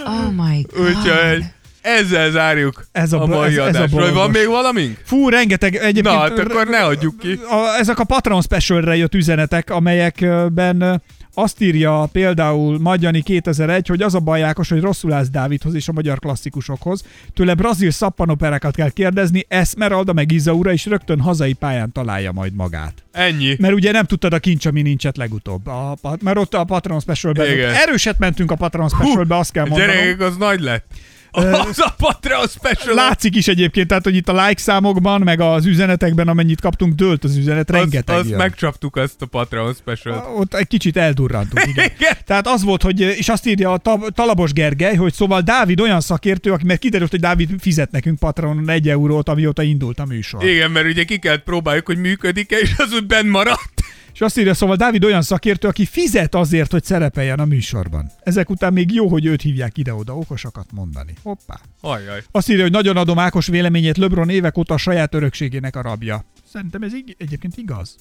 Oh my god. Úgyhogy ezzel zárjuk Ez a a mai ez- ez a van még valamink? Fú, rengeteg egyébként... Na, hát akkor ne adjuk ki. A, ezek a Patreon specialre jött üzenetek, amelyekben Azt írja például Magyani 2001, hogy az a baj Ákos, hogy rosszul állsz Dávidhoz és a magyar klasszikusokhoz. Tőle brazil szappanoperákat kell kérdezni, Esmeralda meg Izaura is rögtön hazai pályán találja majd magát. Ennyi. Mert ugye nem tudtad a kincs, ami nincset legutóbb. A, mert ott a Patron Specialben. Erőset mentünk a Patron Specialbe, azt kell mondanom. Gyerekek, az nagy lett. Az a Patreon special. Látszik is egyébként, tehát hogy itt a like számokban, meg az üzenetekben, amennyit kaptunk, dőlt az üzenet, az, rengeteg az jön. megcsaptuk azt a Patreon special Ott egy kicsit eldurrantunk, igen. Igen. Tehát az volt, hogy, és azt írja a Ta- Talabos Gergely, hogy szóval Dávid olyan szakértő, aki, mert kiderült, hogy Dávid fizet nekünk Patronon egy eurót, amióta indult a műsor. Igen, mert ugye ki kellett próbáljuk, hogy működik-e, és az úgy benn maradt. És azt írja, szóval Dávid olyan szakértő, aki fizet azért, hogy szerepeljen a műsorban. Ezek után még jó, hogy őt hívják ide-oda okosakat mondani. Hoppá. Ajaj. Azt írja, hogy nagyon adom Ákos véleményét, LeBron évek óta a saját örökségének a rabja. Szerintem ez ig- egyébként igaz.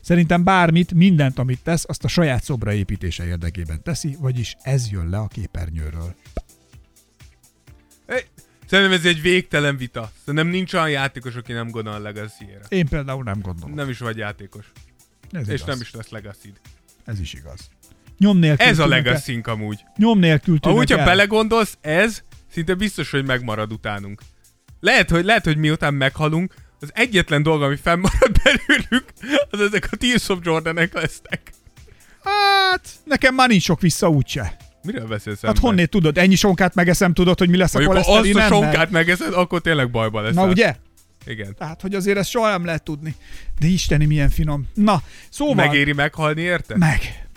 Szerintem bármit, mindent, amit tesz, azt a saját szobra építése érdekében teszi, vagyis ez jön le a képernyőről. Hey, Szerintem ez egy végtelen vita. Szerintem nincs olyan játékos, aki nem gondol a legacy-ére. Én például nem gondolom. Nem is vagy játékos. Ez és igaz. nem is lesz legacy Ez is igaz. Nyom nélkül Ez a legacy amúgy. Nyom nélkül Amúgy, ha el. belegondolsz, ez szinte biztos, hogy megmarad utánunk. Lehet, hogy, lehet, hogy miután meghalunk, az egyetlen dolog, ami fennmarad belőlük, az ezek a Tears of Jordanek lesznek. Hát, nekem már nincs sok vissza úgyse. Miről beszélsz Hát honnét tudod? Ennyi sonkát megeszem, tudod, hogy mi lesz a Mondjuk, ha azt a sonkát megeszed, akkor tényleg bajba lesz. Na ugye? Igen. Tehát, hogy azért ezt soha nem lehet tudni. De isteni, milyen finom. Na, szóval... Megéri meghalni, érte? Meg.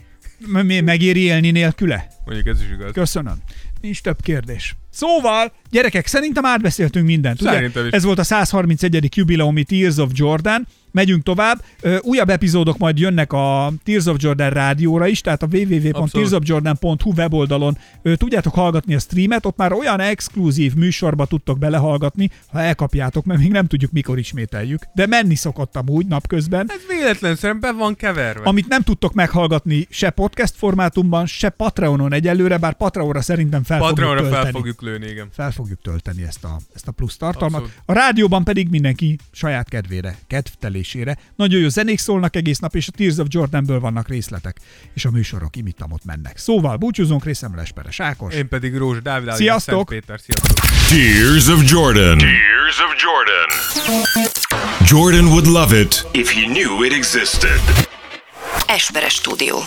Megéri élni nélküle? Mondjuk ez is igaz. Köszönöm. Nincs több kérdés. Szóval, gyerekek, szerintem átbeszéltünk mindent, ugye? Szerintem is. Ez volt a 131. jubileumi Tears of Jordan. Megyünk tovább. Újabb epizódok majd jönnek a Tears of Jordan rádióra is, tehát a www.tearsofjordan.hu weboldalon tudjátok hallgatni a streamet, ott már olyan exkluzív műsorba tudtok belehallgatni, ha elkapjátok, mert még nem tudjuk mikor ismételjük. De menni szokott amúgy napközben. Ez véletlen be van keverve. Amit nem tudtok meghallgatni se podcast formátumban, se Patreonon egyelőre, bár Patreonra szerintem fel Patreonra fogjuk fel fogjuk lőni, igen. Fel fogjuk tölteni ezt a, ezt a plusz tartalmat. Abszolút. A rádióban pedig mindenki saját kedvére, kedvtelésére. Nagyon jó zenék szólnak egész nap, és a Tears of Jordanből vannak részletek, és a műsorok imitamot mennek. Szóval búcsúzunk részemre Esperes Ákos. Én pedig Rózs Dávid Sziasztok! Péter. Sziasztok! Tears of Jordan. Tears of Jordan. Jordan would love it if he knew it existed. Esperes stúdió.